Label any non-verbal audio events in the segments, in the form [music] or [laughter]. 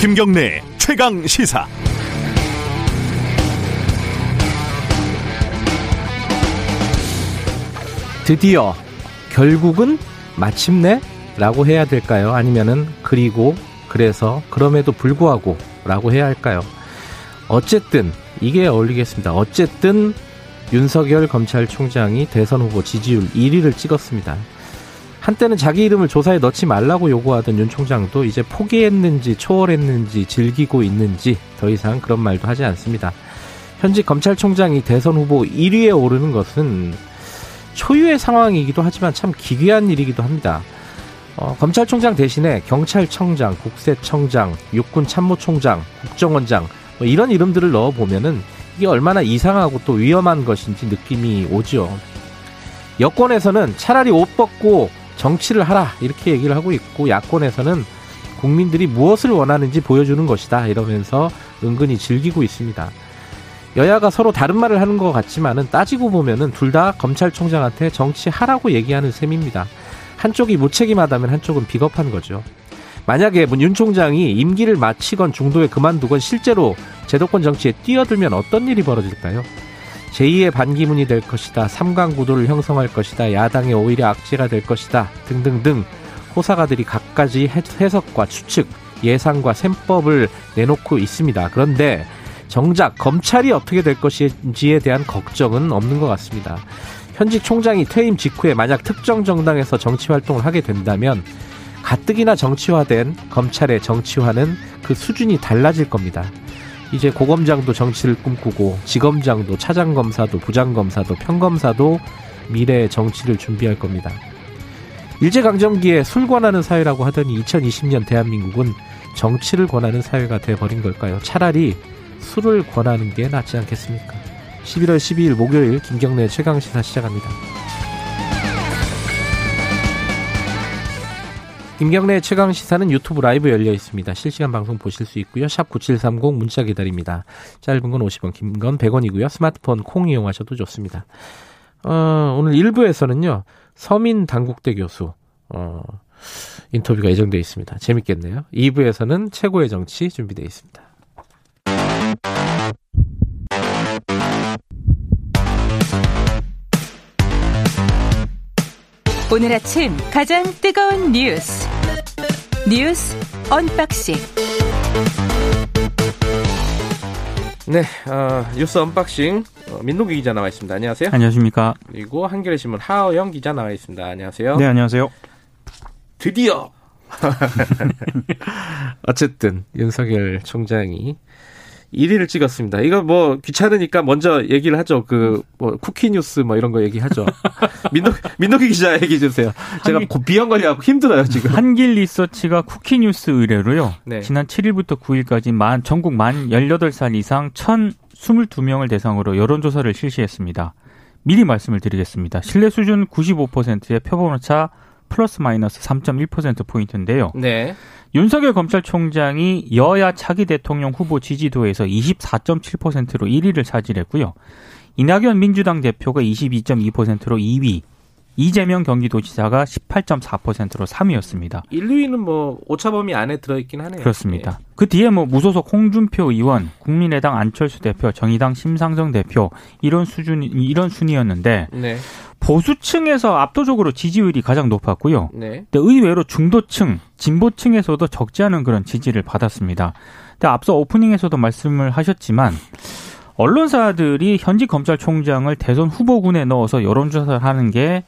김경래 최강 시사. 드디어 결국은 마침내라고 해야 될까요? 아니면은 그리고 그래서 그럼에도 불구하고 라고 해야 할까요? 어쨌든 이게 어울리겠습니다. 어쨌든 윤석열 검찰총장이 대선 후보 지지율 1위를 찍었습니다. 한때는 자기 이름을 조사에 넣지 말라고 요구하던 윤 총장도 이제 포기했는지 초월했는지 즐기고 있는지 더 이상 그런 말도 하지 않습니다. 현직 검찰총장이 대선 후보 1위에 오르는 것은 초유의 상황이기도 하지만 참 기괴한 일이기도 합니다. 어, 검찰총장 대신에 경찰청장, 국세청장, 육군참모총장, 국정원장 뭐 이런 이름들을 넣어 보면은 이게 얼마나 이상하고 또 위험한 것인지 느낌이 오죠. 여권에서는 차라리 옷 벗고 정치를 하라 이렇게 얘기를 하고 있고 야권에서는 국민들이 무엇을 원하는지 보여주는 것이다 이러면서 은근히 즐기고 있습니다. 여야가 서로 다른 말을 하는 것 같지만은 따지고 보면은 둘 다 검찰총장한테 정치하라고 얘기하는 셈입니다. 한쪽이 무책임하다면 한쪽은 비겁한 거죠. 만약에 윤 총장이 임기를 마치건 중도에 그만두건 실제로 제도권 정치에 뛰어들면 어떤 일이 벌어질까요? 제2의 반기문이 될 것이다. 삼강 구도를 형성할 것이다. 야당의 오히려 악재가 될 것이다. 등등등 호사가들이 각가지 해석과 추측, 예상과 셈법을 내놓고 있습니다. 그런데 정작 검찰이 어떻게 될 것인지에 대한 걱정은 없는 것 같습니다. 현직 총장이 퇴임 직후에 만약 특정 정당에서 정치 활동을 하게 된다면 가뜩이나 정치화된 검찰의 정치화는 그 수준이 달라질 겁니다. 이제 고검장도 정치를 꿈꾸고 지검장도 차장검사도 부장검사도 평검사도 미래의 정치를 준비할 겁니다. 일제강점기에 술 권하는 사회라고 하더니 2020년 대한민국은 정치를 권하는 사회가 돼버린 걸까요? 차라리 술을 권하는 게 낫지 않겠습니까? 11월 12일 목요일 김경래 최강시사 시작합니다. 김경래 최강 시사는 유튜브 라이브 열려 있습니다. 실시간 방송 보실 수 있고요. 샵 9730 문자 기다립니다. 짧은 건 50원, 긴 건 100원이고요. 스마트폰 콩 이용하셔도 좋습니다. 어, 오늘 1부에서는요. 서민 당국대 교수 어, 인터뷰가 예정되어 있습니다. 재밌겠네요. 2부에서는 최고의 정치 준비되어 있습니다. 오늘 아침 가장 뜨거운 뉴스 뉴스 unboxing 네, 어, 뉴스 unboxing 어, 민노기 기자 나와 있습니다. 안녕하세요. 안녕하십니까. 그리고 한겨레 신문 하어영 기자 나와 있습니다. 안녕하세요. 네, 안녕하세요. 드디어 [laughs] [laughs] 어쨌든 윤석열 총장이 1위를 찍었습니다. 이거 뭐 귀찮으니까 먼저 얘기를 하죠. 그 뭐 쿠키 뉴스 뭐 이런 거 얘기하죠. [laughs] 민노 민노기 기자 얘기해 주세요. 제가 한길, 비형 관리하고 힘들어요 지금. 한길 리서치가 쿠키 뉴스 의뢰로요. 네. 지난 7일부터 9일까지 만 전국 만 18살 이상 1,022명을 대상으로 여론조사를 실시했습니다. 미리 말씀을 드리겠습니다. 신뢰 수준 95%의 표본오차 플러스 마이너스 3.1% 포인트인데요. 네. 윤석열 검찰총장이 여야 차기 대통령 후보 지지도에서 24.7%로 1위를 차지했고요. 이낙연 민주당 대표가 22.2%로 2위, 이재명 경기도지사가 18.4%로 3위였습니다. 1, 2위는 뭐 오차범위 안에 들어있긴 하네요. 그렇습니다. 네. 그 뒤에 뭐 무소속 홍준표 의원, 국민의당 안철수 대표, 정의당 심상정 대표 이런 수준 이런 순위였는데 네. 보수층에서 압도적으로 지지율이 가장 높았고요. 네. 근데 의외로 중도층, 진보층에서도 적지 않은 그런 지지를 받았습니다. 근데 앞서 오프닝에서도 말씀을 하셨지만 언론사들이 현직 검찰총장을 대선 후보군에 넣어서 여론조사를 하는 게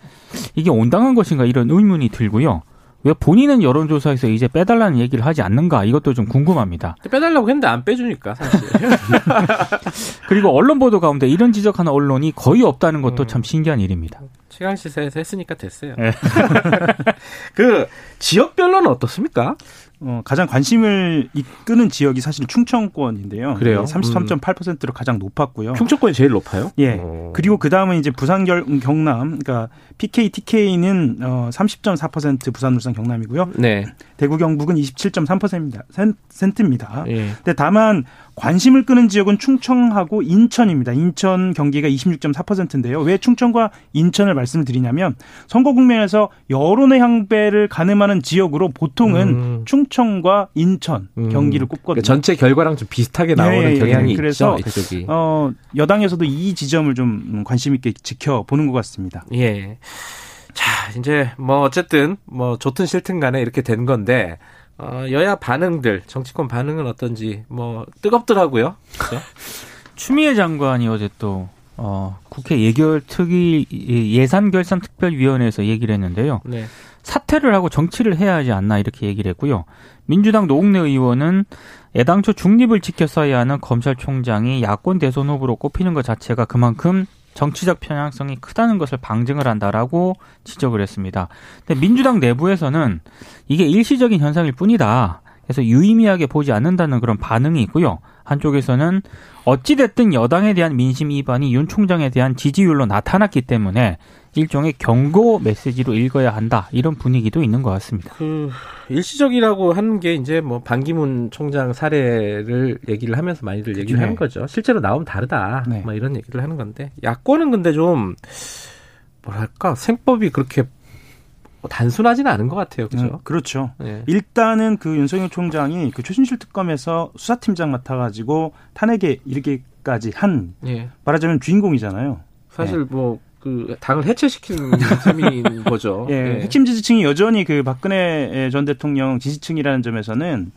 이게 온당한 것인가 이런 의문이 들고요. 왜 본인은 여론조사에서 이제 빼달라는 얘기를 하지 않는가 이것도 좀 궁금합니다. 빼달라고 했는데 안 빼주니까 사실. [laughs] 그리고 언론 보도 가운데 이런 지적하는 언론이 거의 없다는 것도 음. 참 신기한 일입니다. 최강 시사에서 했으니까 됐어요. 네. [laughs] 그 지역별로는 어떻습니까? 어, 가장 관심을 이끄는 지역이 사실 충청권인데요. 그래요? 33.8%로 가장 높았고요. 충청권이 제일 높아요? 예. 오. 그리고 그 다음은 이제 부산 경남, 그러니까 PK, TK는 어, 30.4% 부산, 울산, 경남이고요. 네. 대구, 경북은 27.3%입니다. 센트입니다. 예. 근데 다만 관심을 끄는 지역은 충청하고 인천입니다. 인천 경기가 26.4%인데요. 왜 충청과 인천을 말씀을 드리냐면 선거 국면에서 여론의 향배를 가늠하는 지역으로 보통은 음. 충청과 인천 음. 경기를 꼽거든요. 그러니까 전체 결과랑 좀 비슷하게 나오는 네, 경향이 그래서 있죠. 어, 여당에서도 이 지점을 좀 관심 있게 지켜보는 것 같습니다. 예. 자, 이제 뭐 어쨌든 뭐 좋든 싫든 간에 이렇게 된 건데 어, 여야 반응들, 정치권 반응은 어떤지 뭐 뜨겁더라고요. 그렇죠? [laughs] 추미애 장관이 어제 또 어, 국회 예결 특위 예산결산특별위원회에서 얘기를 했는데요. 네. 사퇴를 하고 정치를 해야 하지 않나 이렇게 얘기를 했고요. 민주당 노웅래 의원은 애당초 중립을 지켰어야 하는 검찰총장이 야권 대선 후보로 꼽히는 것 자체가 그만큼 정치적 편향성이 크다는 것을 방증을 한다라고 지적을 했습니다. 근데 민주당 내부에서는 이게 일시적인 현상일 뿐이다. 그래서 유의미하게 보지 않는다는 그런 반응이 있고요. 한쪽에서는 어찌됐든 여당에 대한 민심 이반이 윤 총장에 대한 지지율로 나타났기 때문에 일종의 경고 메시지로 읽어야 한다 이런 분위기도 있는 것 같습니다. 그 일시적이라고 하는 게 이제 뭐 반기문 총장 사례를 얘기를 하면서 많이들 얘기를 네. 하는 거죠. 실제로 나오면 다르다. 네. 뭐 이런 얘기를 하는 건데 야권은 근데 좀 뭐랄까 생법이 그렇게 단순하지는 않은 것 같아요. 그죠? 음, 그렇죠. 네. 일단은 그 윤석열 총장이 그 최순실 특검에서 수사팀장 맡아가지고 탄핵에 이르기까지 한 네. 말하자면 주인공이잖아요. 사실 네. 뭐 그 당을 해체시키는 [laughs] 셈인 거죠. 예, 네. 핵심 지지층이 여전히 그 박근혜 전 대통령 지지층이라는 점에서는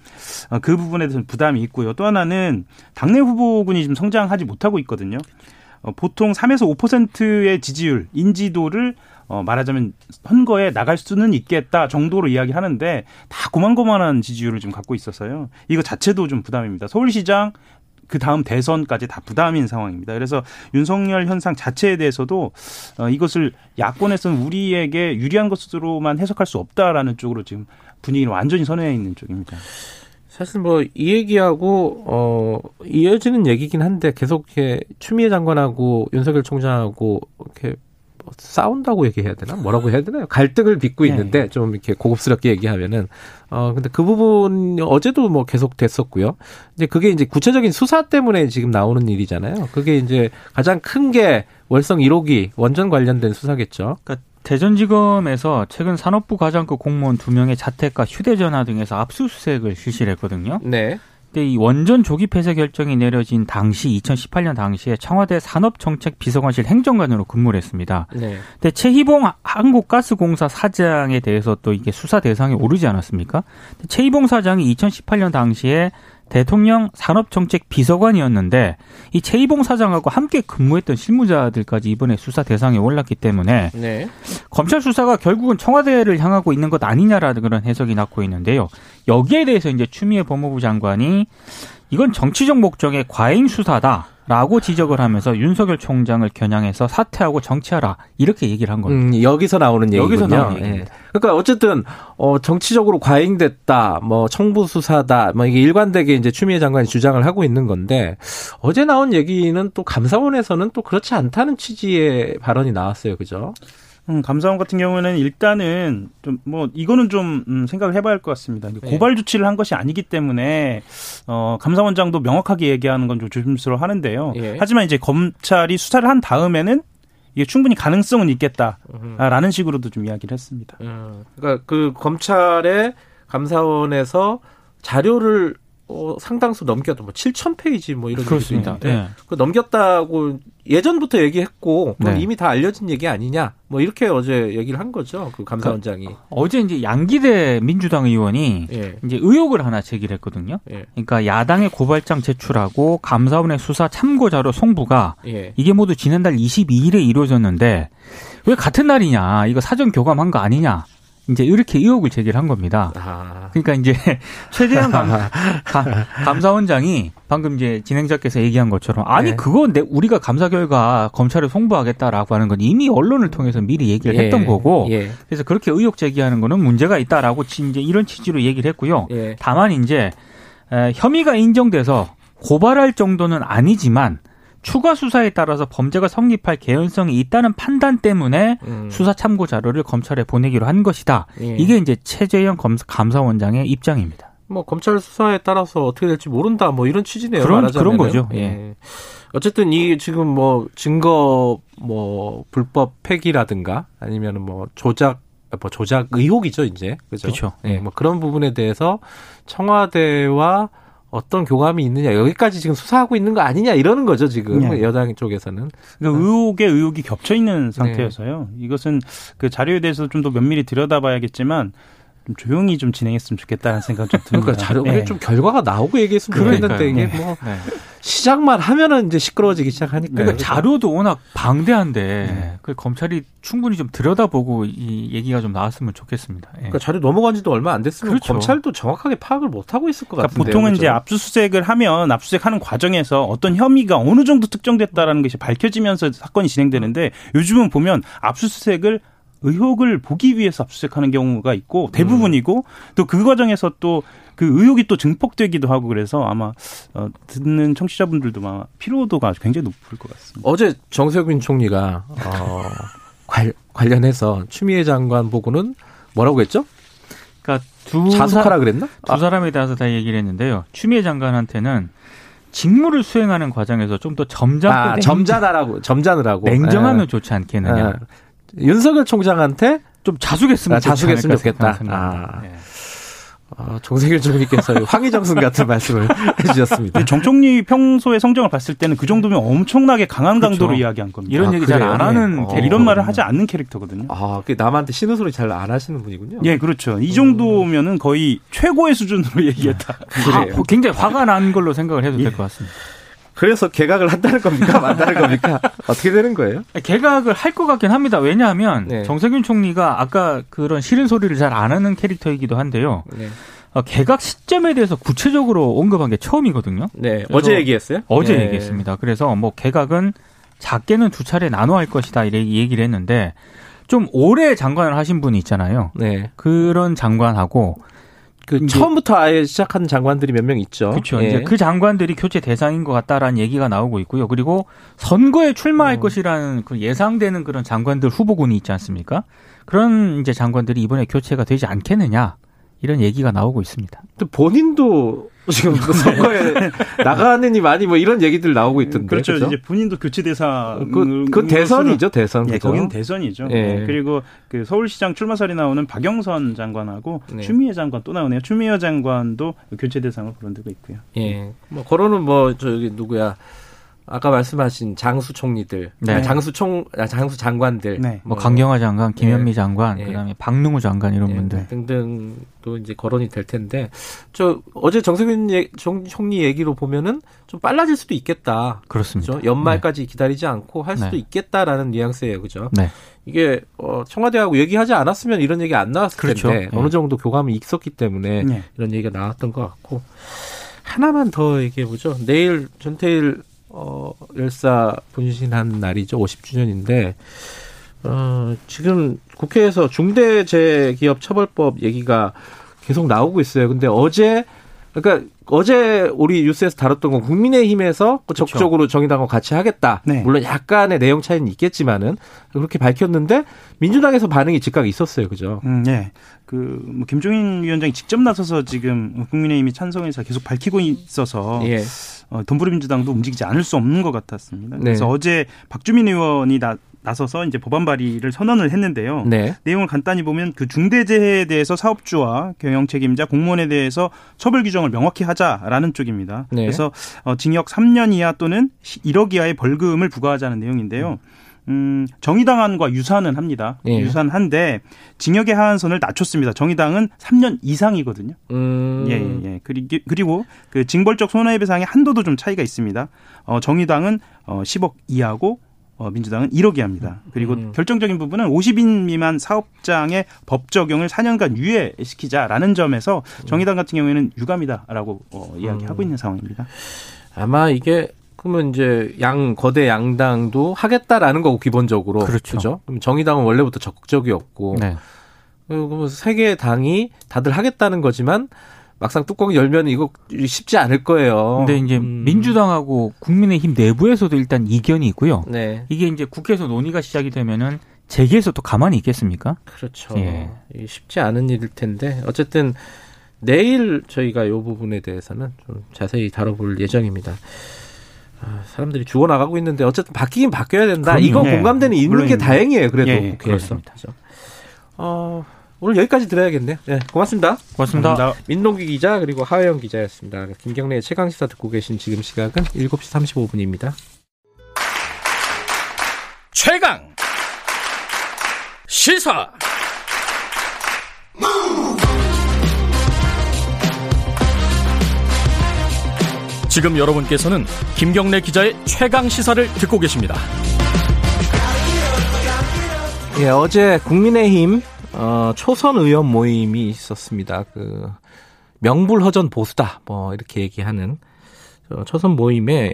어, 그 부분에 대해서 부담이 있고요. 또 하나는 당내 후보군이 지금 성장하지 못하고 있거든요. 어, 보통 3에서 5%의 지지율, 인지도를 어, 말하자면 선거에 나갈 수는 있겠다 정도로 이야기하는데 다 고만고만한 지지율을 지금 갖고 있어서요. 이거 자체도 좀 부담입니다. 서울시장 그 다음 대선까지 다 부담인 상황입니다. 그래서 윤석열 현상 자체에 대해서도 어, 이것을 야권에서는 우리에게 유리한 것으로만 해석할 수 없다라는 쪽으로 지금 분위기는 완전히 선회해 있는 쪽입니다. 사실 뭐 이 얘기하고 어 이어지는 얘기긴 한데 계속 이렇게 추미애 장관하고 윤석열 총장하고 이렇게 싸운다고 얘기해야 되나? 뭐라고 해야 되나요? 갈등을 빚고 네. 있는데 네. 좀 이렇게 고급스럽게 얘기하면은 어 근데 그 부분 어제도 뭐 계속 됐었고요. 이제 그게 이제 구체적인 수사 때문에 지금 나오는 일이잖아요. 그게 이제 가장 큰 게 월성 1호기 원전 관련된 수사겠죠. 그러니까 대전지검에서 최근 산업부 과장급 공무원 두 명의 자택과 휴대전화 등에서 압수수색을 실시를 했거든요. 네. 그때 이 원전 조기 폐쇄 결정이 내려진 당시 2018년 당시에 청와대 산업정책 비서관실 행정관으로 근무를 했습니다. 네. 근데 최희봉 한국가스공사 사장에 대해서 또 이게 수사 대상에 오르지 않았습니까? 최희봉 사장이 2018년 당시에 대통령 산업정책 비서관이었는데 이 최이봉 사장하고 함께 근무했던 실무자들까지 이번에 수사 대상에 올랐기 때문에 네. 검찰 수사가 결국은 청와대를 향하고 있는 것 아니냐라는 그런 해석이 낳고 있는데요. 여기에 대해서 이제 추미애 법무부 장관이 이건 정치적 목적의 과잉 수사다. 라고 지적을 하면서 윤석열 총장을 겨냥해서 사퇴하고 정치하라 이렇게 얘기를 한 겁니다. 음, 여기서 나오는 얘기군요. 여기서 나오는 예. 얘기입니다. 그러니까 어쨌든 어 정치적으로 과잉됐다, 뭐 청부 수사다, 뭐 이게 일관되게 이제 추미애 장관이 주장을 하고 있는 건데 어제 나온 얘기는 또 감사원에서는 또 그렇지 않다는 취지의 발언이 나왔어요, 그죠? 음, 감사원 같은 경우는 일단은 좀 뭐 이거는 좀 음, 생각을 해봐야 할 것 같습니다. 네. 고발 조치를 한 것이 아니기 때문에 어, 감사원장도 명확하게 얘기하는 건 좀 조심스러워 하는데요. 예. 하지만 이제 검찰이 수사를 한 다음에는 이게 충분히 가능성은 있겠다라는 식으로도 좀 이야기를 했습니다. 음, 그러니까 그 검찰의 감사원에서 자료를 어, 상당수 넘겼다. 뭐 7천 페이지 뭐 이런 그렇습니다. 네. 그 넘겼다고 예전부터 얘기했고 네. 이미 다 알려진 얘기 아니냐. 뭐 이렇게 어제 얘기를 한 거죠. 그 감사원장이. 그, 어제 이제 양기대 민주당 의원이 예. 이제 의혹을 하나 제기를 했거든요. 예. 그러니까 야당의 고발장 제출하고 감사원의 수사 참고 자료 송부가 예. 이게 모두 지난달 22일에 이루어졌는데 왜 같은 날이냐. 이거 사전 교감한 거 아니냐. 이제 이렇게 의혹을 제기를 한 겁니다. 아. 그러니까 이제 [laughs] 최재형 감, 감사원장이 방금 이제 진행자께서 얘기한 것처럼 아니 네. 그건 내 우리가 감사 결과 검찰에 송부하겠다라고 하는 건 이미 언론을 통해서 미리 얘기를 예. 했던 거고 예. 그래서 그렇게 의혹 제기하는 거는 문제가 있다라고 이제 이런 취지로 얘기를 했고요. 예. 다만 이제 혐의가 인정돼서 고발할 정도는 아니지만 추가 수사에 따라서 범죄가 성립할 개연성이 있다는 판단 때문에 음. 수사 참고 자료를 검찰에 보내기로 한 것이다. 예. 이게 이제 최재형 감사원장의 입장입니다. 뭐 검찰 수사에 따라서 어떻게 될지 모른다 뭐 이런 취지네요. 그런 말하자면은. 그런 거죠. 예. 예. 어쨌든 이 지금 뭐 증거 뭐 불법 폐기라든가 아니면은 뭐 조작 뭐 조작 의혹이죠 이제 그죠? 그렇죠. 예, 뭐 그런 부분에 대해서 청와대와 어떤 교감이 있느냐 여기까지 지금 수사하고 있는 거 아니냐 이러는 거죠 지금 네. 여당 쪽에서는 그러니까 의혹에 의혹이 겹쳐 있는 상태여서요. 이것은 그 자료에 대해서 좀 더 면밀히 들여다봐야겠지만 좀 조용히 좀 진행했으면 좋겠다는 생각 좀 듭니다. 그러니까 자료에 네. 좀 결과가 나오고 얘기했으면 좋겠는데 이게 그러니까요. 뭐 네. 시작만 하면은 이제 시끄러워지기 시작하니까 그러니까 자료도 워낙 방대한데 네. 그 검찰이 충분히 좀 들여다보고 이 얘기가 좀 나왔으면 좋겠습니다. 예. 그러니까 자료 넘어간 지도 얼마 안 됐으면 그렇죠. 검찰도 정확하게 파악을 못 하고 있을 것 그러니까 같은데요. 보통은 그죠? 이제 압수수색을 하면 압수수색하는 과정에서 어떤 혐의가 어느 정도 특정됐다라는 것이 밝혀지면서 사건이 진행되는데 요즘은 보면 압수수색을 의혹을 보기 위해서 압수수색하는 경우가 있고 대부분이고 또 그 과정에서 또 그 의혹이 또 증폭되기도 하고 그래서 아마 어, 듣는 청취자분들도 아마 피로도가 굉장히 높을 것 같습니다. 어제 정세균 총리가 어, [laughs] 관, 관련해서 추미애 장관 보고는 뭐라고 했죠? 그러니까 두, 자숙하라 그랬나? 두 사람에 대해서 다 얘기를 했는데요. 추미애 장관한테는 직무를 수행하는 과정에서 좀 더 점잖고 아, 냉- 점잖으라고 점잖으라고 냉정하면 예. 좋지 않겠느냐. 예. 윤석열 총장한테 좀 자숙했으면 아, 좋지 자숙했으면 않을까 좋겠다. 아. 예. 어, 정세균 총리께서 [laughs] 황희정승 같은 말씀을 해주셨습니다. 근데 정 총리 평소의 성정을 봤을 때는 그 정도면 엄청나게 강한 강도로 그렇죠. 이야기한 겁니다. 이런 아, 얘기 잘 그래요? 안 하는 어. 이런 말을 하지 않는 캐릭터거든요. 아, 그 남한테 신의 소리 잘 안 하시는 분이군요. 예, 그렇죠. 이 정도면은 거의 최고의 수준으로 얘기했다. 화- 굉장히 화가 난 걸로 생각을 해도 될것 같습니다. 그래서 개각을 한다는 겁니까? [laughs] 만다는 겁니까? 어떻게 되는 거예요? 개각을 할 것 같긴 합니다. 왜냐하면 네. 정세균 총리가 아까 그런 싫은 소리를 잘 안 하는 캐릭터이기도 한데요. 네. 어, 개각 시점에 대해서 구체적으로 언급한 게 처음이거든요. 네. 어제 얘기했어요? 어제 네. 얘기했습니다. 그래서 뭐 개각은 작게는 두 차례 나눠 할 것이다 이렇게 얘기를 했는데 좀 오래 장관을 하신 분이 있잖아요. 네. 그런 장관하고 그 처음부터 아예 시작한 장관들이 몇 명 있죠. 그렇죠. 예. 이제 그 장관들이 교체 대상인 것 같다라는 얘기가 나오고 있고요. 그리고 선거에 출마할 음. 것이라는 그 예상되는 그런 장관들 후보군이 있지 않습니까? 그런 이제 장관들이 이번에 교체가 되지 않겠느냐 이런 얘기가 나오고 있습니다. 또 본인도 지금 그 [laughs] 선거에 나가느니 많이 뭐 이런 얘기들 나오고 있던데. 그렇죠. 그죠? 이제 본인도 교체 대상. 그, 그 대선이죠, 대선. 예? 거기는 대선이죠. 예. 예, 그리고 그 서울시장 출마설이 나오는 박영선 장관하고 네. 추미애 장관 또 나오네요. 추미애 장관도 교체 대상을 거론되고 있고요. 예. 뭐, 거론은 뭐, 저기, 누구야. 아까 말씀하신 장수 총리들. 네. 아, 장수 총, 아, 장수 장관들. 네. 뭐 강경화 장관, 김현미 예. 장관, 예. 그다음에 박능우 장관 이런 예, 분들. 등등도 이제 거론이 될 텐데. 저, 어제 정세균 예- 총, 총리 얘기로 보면은 좀 빨라질 수도 있겠다. 그렇습니다. 그죠? 연말까지 기다리지 않고 할 수도 네. 있겠다라는 뉘앙스예요. 그죠? 네. 이게 어, 청와대하고 얘기하지 않았으면 이런 얘기 안 나왔을 그렇죠. 텐데 예. 어느 정도 교감이 있었기 때문에 네. 이런 얘기가 나왔던 것 같고 하나만 더 얘기해 보죠. 내일 전태일 어, 열사 분신한 날이죠. 50주년인데 어, 지금 국회에서 중대재해기업처벌법 얘기가 계속 나오고 있어요. 근데 어제 그러니까 어제 우리 뉴스에서 다뤘던 건 국민의힘에서 그 적극적으로 정의당과 같이 하겠다. 네. 물론 약간의 내용 차이는 있겠지만은 그렇게 밝혔는데 민주당에서 반응이 즉각 있었어요. 그죠? 음, 예. 그, 뭐, 김종인 위원장이 직접 나서서 지금 국민의힘이 찬성해서 계속 밝히고 있어서 예. 어, 돈부리민주당도 움직이지 않을 수 없는 것 같았습니다. 네. 그래서 어제 박주민 의원이 나, 나서서 이제 법안 발의를 선언을 했는데요. 네. 내용을 간단히 보면 그 중대재해에 대해서 사업주와 경영 책임자 공무원에 대해서 처벌 규정을 명확히 하자라는 쪽입니다. 네. 그래서 어, 징역 3년 이하 또는 1억 이하의 벌금을 부과하자는 내용인데요. 음, 정의당안과 유사는 합니다. 예. 유사한데 징역의 하한선을 낮췄습니다. 정의당은 3년 이상이거든요. 음. 예, 예, 예. 그리고, 그리고 그 징벌적 손해배상의 한도도 좀 차이가 있습니다. 어, 정의당은 어, 10억 이하고 어, 민주당은 1억 이하입니다. 그리고 음. 결정적인 부분은 50인 미만 사업장의 법 적용을 4년간 유예시키자라는 점에서 정의당 같은 경우에는 유감이다라고 어, 이야기하고 음. 있는 상황입니다. 아마 이게 그러면 이제 양 거대 양당도 하겠다라는 거고 기본적으로 그렇죠. 그죠? 그럼 정의당은 원래부터 적극적이었고 네. 그리고 세 개 당이 다들 하겠다는 거지만 막상 뚜껑 열면 이거 쉽지 않을 거예요. 근데 이제 음. 민주당하고 국민의힘 내부에서도 일단 이견이 있고요. 네 이게 이제 국회에서 논의가 시작이 되면은 재계에서 또 가만히 있겠습니까? 그렇죠. 예. 쉽지 않은 일일 텐데 어쨌든 내일 저희가 이 부분에 대해서는 좀 자세히 다뤄볼 예정입니다. 아, 사람들이 죽어 나가고 있는데 어쨌든 바뀌긴 바뀌어야 된다. 그럼요. 이거 예. 공감대는 있는 물론입니다. 게 다행이에요. 그래도 예, 예, 그렇습니다. 어, 오늘 여기까지 들어야겠네요. 네, 고맙습니다. 고맙습니다. 고맙습니다. 민동기 기자 그리고 하혜영 기자였습니다. 김경래의 최강 시사 듣고 계신 지금 시각은 7시 35분입니다. 최강 시사 지금 여러분께서는 김경래 기자의 최강 시사를 듣고 계십니다. 예, 어제 국민의힘 어, 초선 의원 모임이 있었습니다. 그 명불허전 보수다 뭐 이렇게 얘기하는 초선 모임에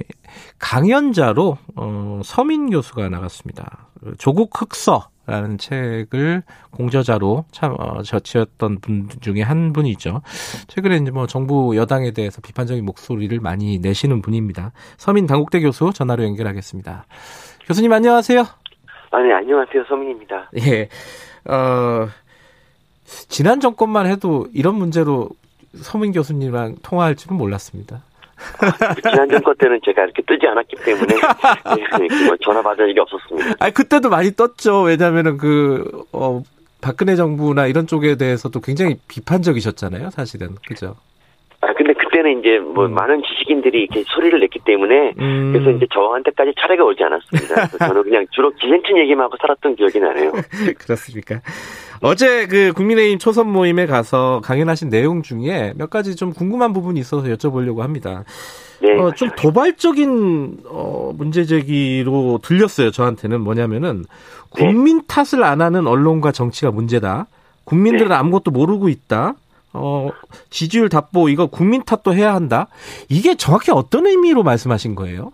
강연자로 어, 서민 교수가 나갔습니다. 조국 흑서 라는 책을 공저자로 참 어, 저치였던 분 중에 한 분이죠. 최근에 이제 뭐 정부 여당에 대해서 비판적인 목소리를 많이 내시는 분입니다. 서민 당국대 교수 전화로 연결하겠습니다. 교수님 안녕하세요. 아, 네, 안녕하세요. 서민입니다. 예. 어, 지난 정권만 해도 이런 문제로 서민 교수님이랑 통화할 줄은 몰랐습니다. [laughs] 지난 정권 때는 제가 이렇게 뜨지 않았기 때문에 네, 뭐 전화 받은 일이 없었습니다. [laughs] 아 그때도 많이 떴죠. 왜냐하면은 그 어, 박근혜 정부나 이런 쪽에 대해서도 굉장히 비판적이셨잖아요. 사실은 그죠. 아 근데 그때는 이제 뭐 음. 많은 지식인들이 이렇게 소리를 냈기 때문에 음. 그래서 이제 저한테까지 차례가 오지 않았습니다. [laughs] 저는 그냥 주로 기생충 얘기만 하고 살았던 기억이 나네요. [laughs] 그렇습니까? 어제 그 국민의힘 초선 모임에 가서 강연하신 내용 중에 몇 가지 좀 궁금한 부분이 있어서 여쭤보려고 합니다. 네, 어, 좀 도발적인 어, 문제 제기로 들렸어요. 저한테는 뭐냐면은 국민 네. 탓을 안 하는 언론과 정치가 문제다. 국민들은 네. 아무것도 모르고 있다. 어, 지지율 답보 이거 국민 탓도 해야 한다. 이게 정확히 어떤 의미로 말씀하신 거예요?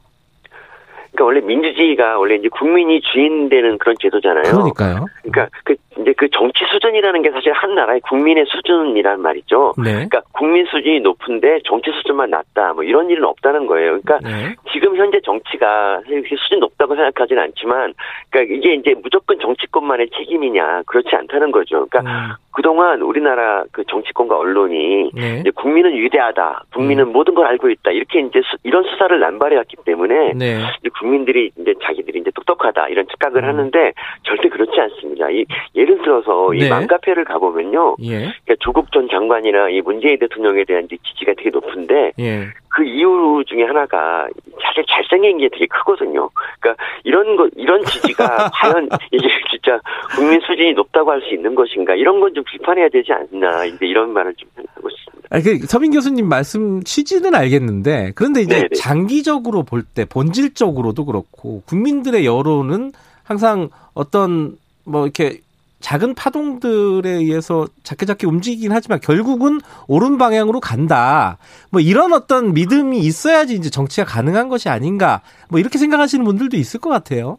그러니까 원래 민주주의가 원래 이제 국민이 주인 되는 그런 제도잖아요. 그러니까요. 그러니까 그 이제 그 정치 수준이라는 게 사실 한 나라의 국민의 수준이란 말이죠. 네. 그러니까 국민 수준이 높은데 정치 수준만 낮다. 뭐 이런 일은 없다는 거예요. 그러니까 네. 지금 현재 정치가 수준 높다고 생각하지는 않지만 그러니까 이게 이제 무조건 정치권만의 책임이냐 그렇지 않다는 거죠. 그러니까 음. 그동안 우리나라 그 정치권과 언론이 네. 이제 국민은 위대하다, 국민은 음. 모든 걸 알고 있다 이렇게 이제 수, 이런 수사를 남발해왔기 때문에 네. 이제 국민들이 이제 자기들이 이제 똑똑하다 이런 착각을 음. 하는데 절대 그렇지 않습니다. 이 예를 들어서 네. 이 맘카페를 가보면요, 예. 그러니까 조국 전 장관이나 이 문재인 대통령에 대한 지지가 되게 높은데 예. 그 이유 중에 하나가 사실 잘생긴 게 되게 크거든요. 그러니까 이런 거 이런 지지가 [laughs] 과연 이게 진짜 국민 수준이 높다고 할 수 있는 것인가 이런 건 좀 비판해야 되지 않나 이제 이런 말을 좀 하고 싶습니다. 아, 그 서민 교수님 말씀 취지는 알겠는데 그런데 이제 네네. 장기적으로 볼 때 본질적으로도 그렇고 국민들의 여론은 항상 어떤 뭐 이렇게 작은 파동들에 의해서 작게 작게 움직이긴 하지만 결국은 옳은 방향으로 간다. 뭐 이런 어떤 믿음이 있어야지 이제 정치가 가능한 것이 아닌가. 뭐 이렇게 생각하시는 분들도 있을 것 같아요.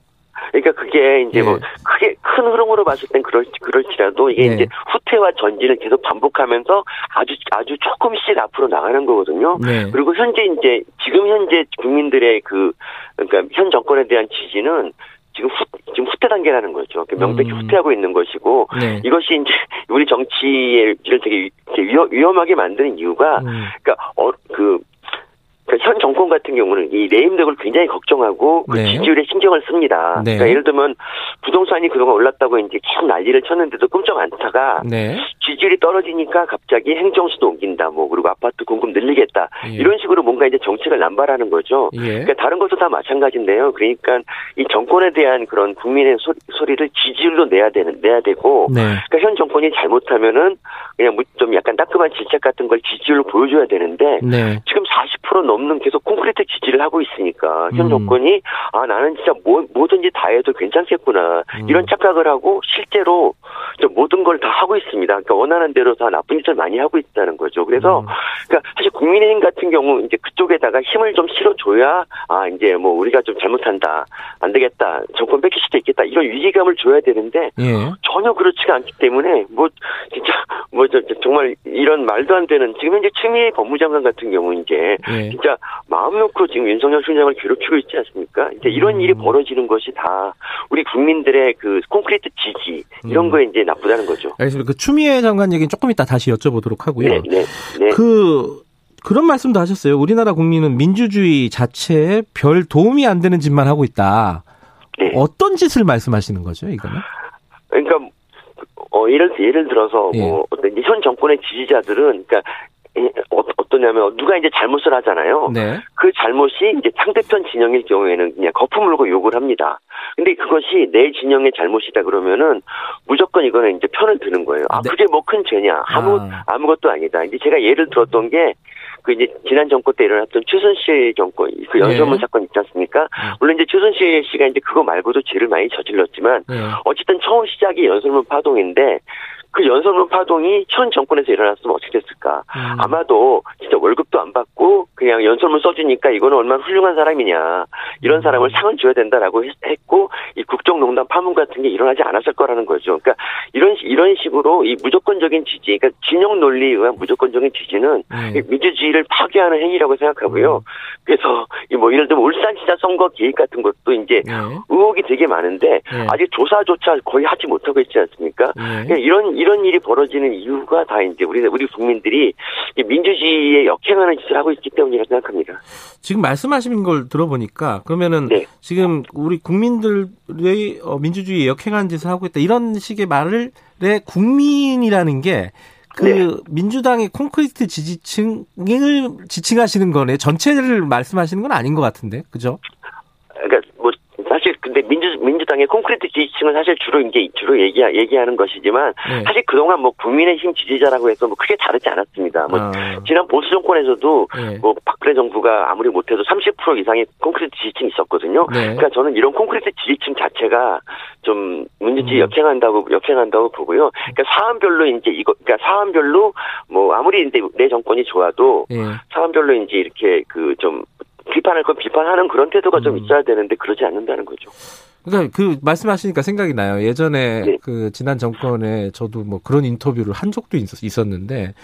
그러니까 그게 이제 뭐 예. 뭐 크게 큰 흐름으로 봤을 땐 그럴 그럴지라도 이게 예. 이제 후퇴와 전진을 계속 반복하면서 아주 아주 조금씩 앞으로 나가는 거거든요. 네. 그리고 현재 이제 지금 현재 국민들의 그 그러니까 현 정권에 대한 지지는 지금 후, 지금 후퇴 단계라는 거죠. 명백히 음. 후퇴하고 있는 것이고 네. 이것이 이제 우리 정치를 되게 위험, 위험하게 만드는 이유가 음. 그러니까 어, 그그 현 정권 같은 경우는 이 내임덕을 굉장히 걱정하고 그 네. 지지율에 신경을 씁니다. 네. 그러니까 예를 들면 부동산이 그동안 올랐다고 이제 계속 난리를 쳤는데도 끔찍 않다가 네. 지지율이 떨어지니까 갑자기 행정수도 옮긴다. 뭐 그리고 아파트 공급 늘리겠다. 예. 이런 식으로 뭔가 이제 정책을 남발하는 거죠. 예. 그러니까 다른 것도 다 마찬가지인데요. 그러니까 이 정권에 대한 그런 국민의 소리, 를 지지율로 내야 되는 내야 되고 네. 그러니까 현 정권이 잘못하면은 그냥 좀 약간 따끔한 질책 같은 걸 지지율로 보여줘야 되는데 네. 지금 40% 넘. 없는 계속 콘크리트 지지를 하고 있으니까 현 음. 정권이 아 나는 진짜 뭐, 뭐든지 다 해도 괜찮겠구나 음. 이런 착각을 하고 실제로 모든 걸 다 하고 있습니다. 그러니까 원하는 대로 다 나쁜 짓을 많이 하고 있다는 거죠. 그래서 음. 그러니까 사실 국민의힘 같은 경우 이제 그쪽에다가 힘을 좀 실어줘야 아 이제 뭐 우리가 좀 잘못한다 안 되겠다 정권 뺏길 수도 있겠다 이런 위기감을 줘야 되는데 예. 전혀 그렇지가 않기 때문에 뭐 진짜 뭐 저, 정말 이런 말도 안 되는 지금 현재 추미애 법무장관 같은 경우 이제 예. 진짜 마음 놓고 지금 윤석열 총장을 괴롭히고 있지 않습니까? 이제 이런 음. 일이 벌어지는 것이 다 우리 국민들의 그 콘크리트 지지 이런 음. 거에 이제 나쁘다는 거죠. 알겠습니다. 그 추미애 장관 얘기는 조금 이따 다시 여쭤보도록 하고요. 네, 네, 네. 그 그런 말씀도 하셨어요. 우리나라 국민은 민주주의 자체에 별 도움이 안 되는 짓만 하고 있다. 네. 어떤 짓을 말씀하시는 거죠, 이거는? 그러니까 어 예를 예를 들어서 예. 뭐현 정권의 지지자들은 그러니까 어, 어떠냐면 누가 이제 잘못을 하잖아요. 네. 그 잘못이 이제 상대편 진영일 경우에는 그냥 거품 물고 욕을 합니다. 근데 그것이 내 진영의 잘못이다 그러면은 무조건 이거는 이제 편을 드는 거예요. 아, 네. 그게 뭐 큰 죄냐? 아무 아. 아무것도 아니다. 이제 제가 예를 들었던 게 그 이제 지난 정권 때 일어났던 최순실 정권 그 연설문 네. 사건 있지 않습니까? 네. 물론 이제 최순실 씨가 이제 그거 말고도 죄를 많이 저질렀지만 네. 어쨌든 처음 시작이 연설문 파동인데 그 연설문 파동이 현 정권에서 일어났으면 어떻게 됐을까? 음. 아마도 진짜 월급도 안 받고 그냥 연설문 써주니까 이거는 얼마나 훌륭한 사람이냐 이런 사람을 상을 줘야 된다라고 했고 이 국정농단 파문 같은 게 일어나지 않았을 거라는 거죠. 그러니까 이런 이런 식으로 이 무조건적인 지지, 그러니까 진영 논리에 의한 무조건적인 지지는 음. 민주주의를 파괴하는 행위라고 생각하고요. 음. 그래서 뭐 예를 들면 울산시장 선거 계획 같은 것도 이제 네. 의혹이 되게 많은데 네. 아직 조사조차 거의 하지 못하고 있지 않습니까? 네. 그러니까 이런 이런 일이 벌어지는 이유가 다 이제 우리 우리 국민들이 민주주의에 역행하는 짓을 하고 있기 때문이라고 생각합니다. 지금 말씀하신 걸 들어보니까 그러면은 네. 지금 우리 국민들의 어, 민주주의에 역행하는 짓을 하고 있다 이런 식의 말을 내 국민이라는 게 그, 네. 민주당의 콘크리트 지지층을 지칭하시는 거네. 전체를 말씀하시는 건 아닌 것 같은데, 그죠? 근데 민주 민주당의 콘크리트 지지층은 사실 주로 이제 주로 얘기 얘기하는 것이지만 네. 사실 그동안 뭐 국민의힘 지지자라고 해서 뭐 크게 다르지 않았습니다. 뭐 아. 지난 보수 정권에서도 네. 뭐 박근혜 정부가 아무리 못해도 30% 이상의 콘크리트 지지층이 있었거든요. 네. 그러니까 저는 이런 콘크리트 지지층 자체가 좀 민주주의 음. 역행한다고 역행한다고 보고요. 그러니까 사안별로 이제 이거 그러니까 사안별로 뭐 아무리 이제 내 정권이 좋아도 네. 사안별로 이제 이렇게 그좀 비판할 건 비판하는 그런 태도가 음. 좀 있어야 되는데 그러지 않는다는 거죠. 그러니까 그 말씀하시니까 생각이 나요. 예전에 네. 그 지난 정권에 저도 뭐 그런 인터뷰를 한 적도 있, 었 는데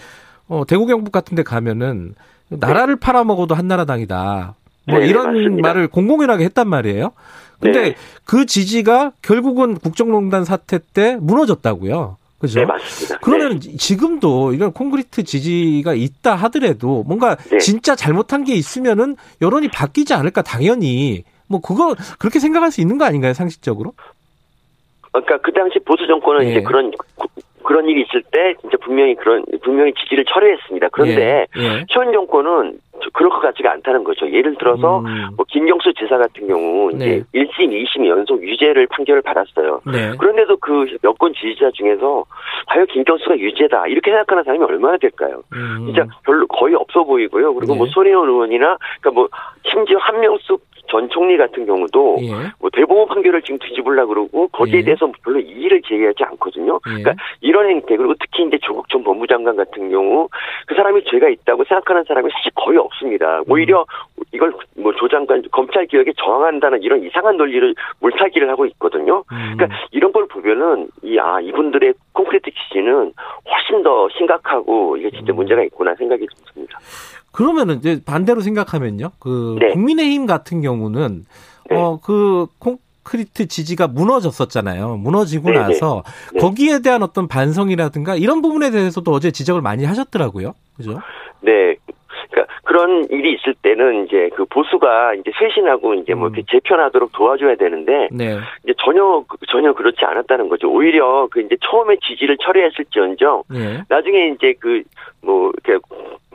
어 대구 경북 같은 데 가면은 나라를 네. 팔아먹어도 한나라당이다. 뭐 네, 이런 맞습니다. 말을 공공연하게 했단 말이에요. 근데 네. 그 지지가 결국은 국정농단 사태 때 무너졌다고요. 그죠? 네, 맞습니다. 그러면 네. 지금도 이런 콘크리트 지지가 있다 하더라도 뭔가 네. 진짜 잘못한 게 있으면은 여론이 바뀌지 않을까 당연히 뭐 그거 그렇게 생각할 수 있는 거 아닌가요 상식적으로? 그러니까 그 당시 보수 정권은 네. 이제 그런 그런 일이 있을 때 진짜 분명히 그런 분명히 지지를 철회했습니다. 그런데 예, 예. 현 정권은 그럴 것 같지가 않다는 거죠. 예를 들어서 음. 뭐 김경수 지사 같은 경우 이제 네. 1심, 2심 연속 유죄를 판결을 받았어요. 네. 그런데도 그 여권 지지자 중에서 과연 김경수가 유죄다 이렇게 생각하는 사람이 얼마나 될까요? 음. 진짜 별로 거의 없어 보이고요. 그리고 뭐 네. 뭐 손혜원 의원이나 그러니까 뭐 심지어 한명숙 전 총리 같은 경우도 예. 뭐 대법원 판결을 지금 뒤집으려 그러고 거기에 예. 대해서 별로 이의를 제기하지 않거든요. 예. 그러니까 이런 행태 그리고 특히 이제 조국 전 법무장관 같은 경우 그 사람이 죄가 있다고 생각하는 사람이 사실 거의 없습니다. 오히려 음. 이걸 뭐 조장관 검찰 개혁에 저항한다는 이런 이상한 논리를 물타기를 하고 있거든요. 음. 그러니까 이런 걸 보면은 이 아 이분들의 콘크리트 지지는 훨씬 더 심각하고 이게 진짜 음. 문제가 있구나 생각이 듭니다. 그러면은 이제 반대로 생각하면요. 그 네. 국민의힘 같은 경우는 네. 어그 콘크리트 지지가 무너졌었잖아요. 무너지고 네, 네. 나서 네. 거기에 대한 어떤 반성이라든가 이런 부분에 대해서도 어제 지적을 많이 하셨더라고요. 그죠? 네. 그러니까 그런 일이 있을 때는 이제 그 보수가 이제 쇄신하고 이제 뭐 이렇게 음. 재편하도록 도와줘야 되는데 네. 이제 전혀 전혀 그렇지 않았다는 거죠. 오히려 그 이제 처음에 지지를 철회했을지언정 네. 나중에 이제 그 뭐 이렇게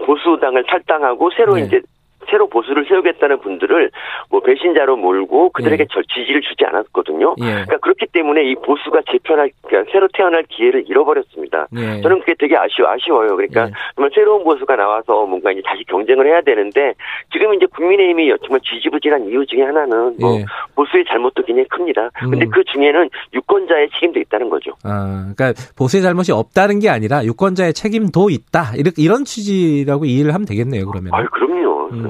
보수당을 탈당하고 새로 네. 이제 새로 보수를 세우겠다는 분들을 뭐 배신자로 몰고 그들에게 예. 지지를 주지 않았거든요. 예. 그러니까 그렇기 때문에 이 보수가 재편할 그러니까 새로 태어날 기회를 잃어버렸습니다. 예. 저는 그게 되게 아쉬워 아쉬워요. 그러니까 예. 정말 새로운 보수가 나와서 뭔가 이제 다시 경쟁을 해야 되는데 지금 이제 국민의힘이 정말 지지부진한 이유 중에 하나는 뭐 예. 보수의 잘못도 굉장히 큽니다. 근데 음. 그 중에는 유권자의 책임도 있다는 거죠. 아, 그러니까 보수의 잘못이 없다는 게 아니라 유권자의 책임도 있다. 이렇게 이런 취지라고 이해를 하면 되겠네요. 그러면. 아, 그럼요. 음.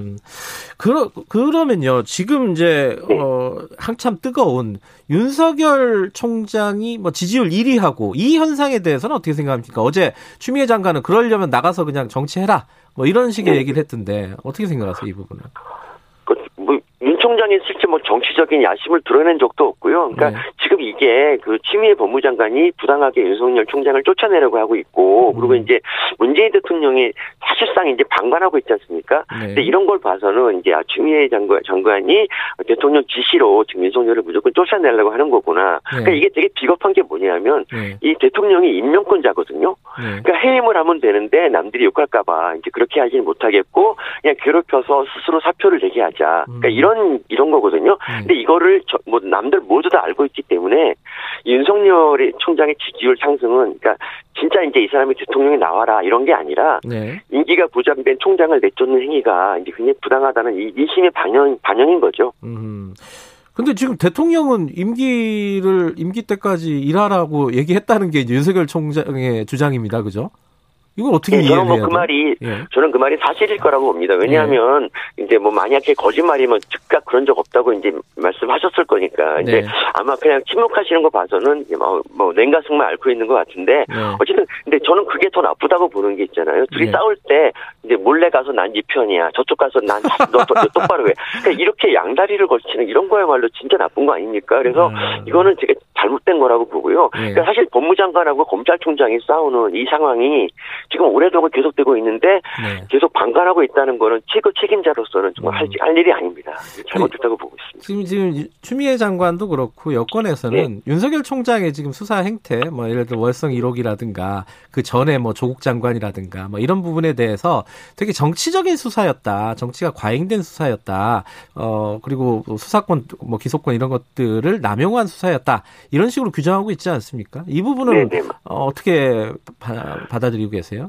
그러, 그러면요. 지금 이제, 네. 어, 한참 뜨거운 윤석열 총장이 뭐 지지율 1위 하고 이 현상에 대해서는 어떻게 생각합니까? 어제 추미애 장관은 그러려면 나가서 그냥 정치해라. 뭐 이런 식의 네. 얘기를 했던데 어떻게 생각하세요? 이 부분은? 총장이 실제 뭐 정치적인 야심을 드러낸 적도 없고요. 그러니까 네. 지금 이, 이게 그 추미애 법무장관이 부당하게 윤석열 총장을 쫓아내려고 하고 있고 그리고 음. 이제 문재인 대통령이 사실상 이제 방관하고 있지 않습니까? 네. 근데 이런 걸 봐서는 이제 아, 추미애 장관, 장관이 대통령 지시로 지금 윤석열을 무조건 쫓아내려고 하는 거구나. 네. 그러니까 이게 되게 비겁한 게 뭐냐면 네. 이 대통령이 임명권자거든요. 네. 그러니까 해임을 하면 되는데 남들이 욕할까봐 이제 그렇게 하지는 못하겠고 그냥 괴롭혀서 스스로 사표를 내게 하자. 그러니까 음. 이런 이런 거거든요. 네. 근데 이거를 저, 뭐 남들 모두 다 알고 있기 때문에 윤석열 총장의 지지율 상승은 그러니까 진짜 이제 이 사람이 대통령이 나와라 이런 게 아니라 네. 임기가 부장된 총장을 내쫓는 행위가 이제 굉장히 부당하다는 이 이 심의 반영 반영인 거죠. 음. 근데 지금 대통령은 임기를 임기 때까지 일하라고 얘기했다는 게 윤석열 총장의 주장입니다. 그죠? 이걸 어떻게 네, 저는 뭐그 말이 예. 저는 그 말이 사실일 거라고 봅니다. 왜냐하면 예. 이제 뭐 만약에 거짓말이면 즉각 그런 적 없다고 이제 말씀하셨을 거니까 이제 네. 아마 그냥 침묵하시는 거 봐서는 뭐, 뭐 냉가슴만 앓고 있는 것 같은데 네. 어쨌든 근데 저는 그게 더 나쁘다고 보는 게 있잖아요. 둘이 네. 싸울 때 이제 몰래 가서 난 네 편이야. 저쪽 가서 난너 똑바로 해. 그러니까 이렇게 양다리를 걸치는 이런 거야말로 진짜 나쁜 거 아닙니까? 그래서 음. 이거는 제가 잘못된 거라고 보고요. 네. 그러니까 사실 법무장관하고 검찰총장이 싸우는 이 상황이 지금 오래도록 계속되고 있는데 네. 계속 방관하고 있다는 거는 최고 책임자로서는 정말 음. 할, 할, 일이 아닙니다. 잘못됐다고 보고 있습니다. 지금 지금 추미애 장관도 그렇고 여권에서는 네. 윤석열 총장의 지금 수사 행태, 뭐 예를 들어 월성 1호기라든가 그 전에 뭐 조국 장관이라든가 뭐 이런 부분에 대해서 되게 정치적인 수사였다, 정치가 과잉된 수사였다, 어 그리고 수사권, 뭐 기소권 이런 것들을 남용한 수사였다 이런 식으로 규정하고 있지 않습니까? 이 부분은 네, 네. 어, 어떻게 받아들이고 계세요?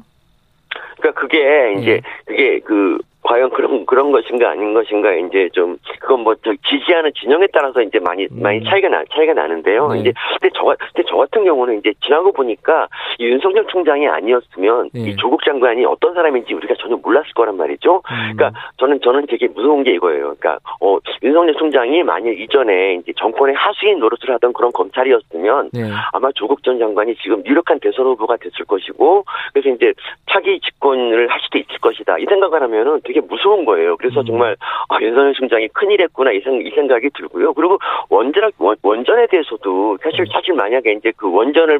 그러니까 그게 이제 예. 그게 그 과연 그런 그런 것인가 아닌 것인가 이제 좀 그건 뭐 지지하는 진영에 따라서 이제 많이 음. 많이 차이가 나 차이가 나는데요. 네. 이제 근데 저 근데 저 같은 경우는 이제 지나고 보니까 이 윤석열 총장이 아니었으면 네. 이 조국 장관이 어떤 사람인지 우리가 전혀 몰랐을 거란 말이죠. 음. 그러니까 저는 저는 되게 무서운 게 이거예요. 그러니까 어 윤석열 총장이 만일 이전에 이제 정권의 하수인 노릇을 하던 그런 검찰이었으면 네. 아마 조국 전 장관이 지금 유력한 대선 후보가 됐을 것이고 그래서 이제 차기 집권을 할 수도 있을 것이다. 이 생각을 하면은 되게 무서운 거예요. 그래서 음. 정말 아, 윤석열 총장이 큰일 했구나 이, 생, 이 생각이 들고요. 그리고 원전 원전에 대해서도 사실 음. 사실 만약에 이제 그 원전을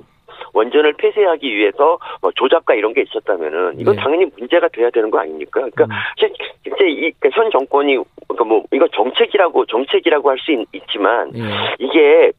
원전을 폐쇄하기 위해서 뭐 조작과 이런 게 있었다면은 이건 네. 당연히 문제가 돼야 되는 거 아닙니까? 그러니까 음. 실제 이, 그러니까 현 정권이 그러니까 뭐 이거 정책이라고 정책이라고 할 수 있지만 네. 이게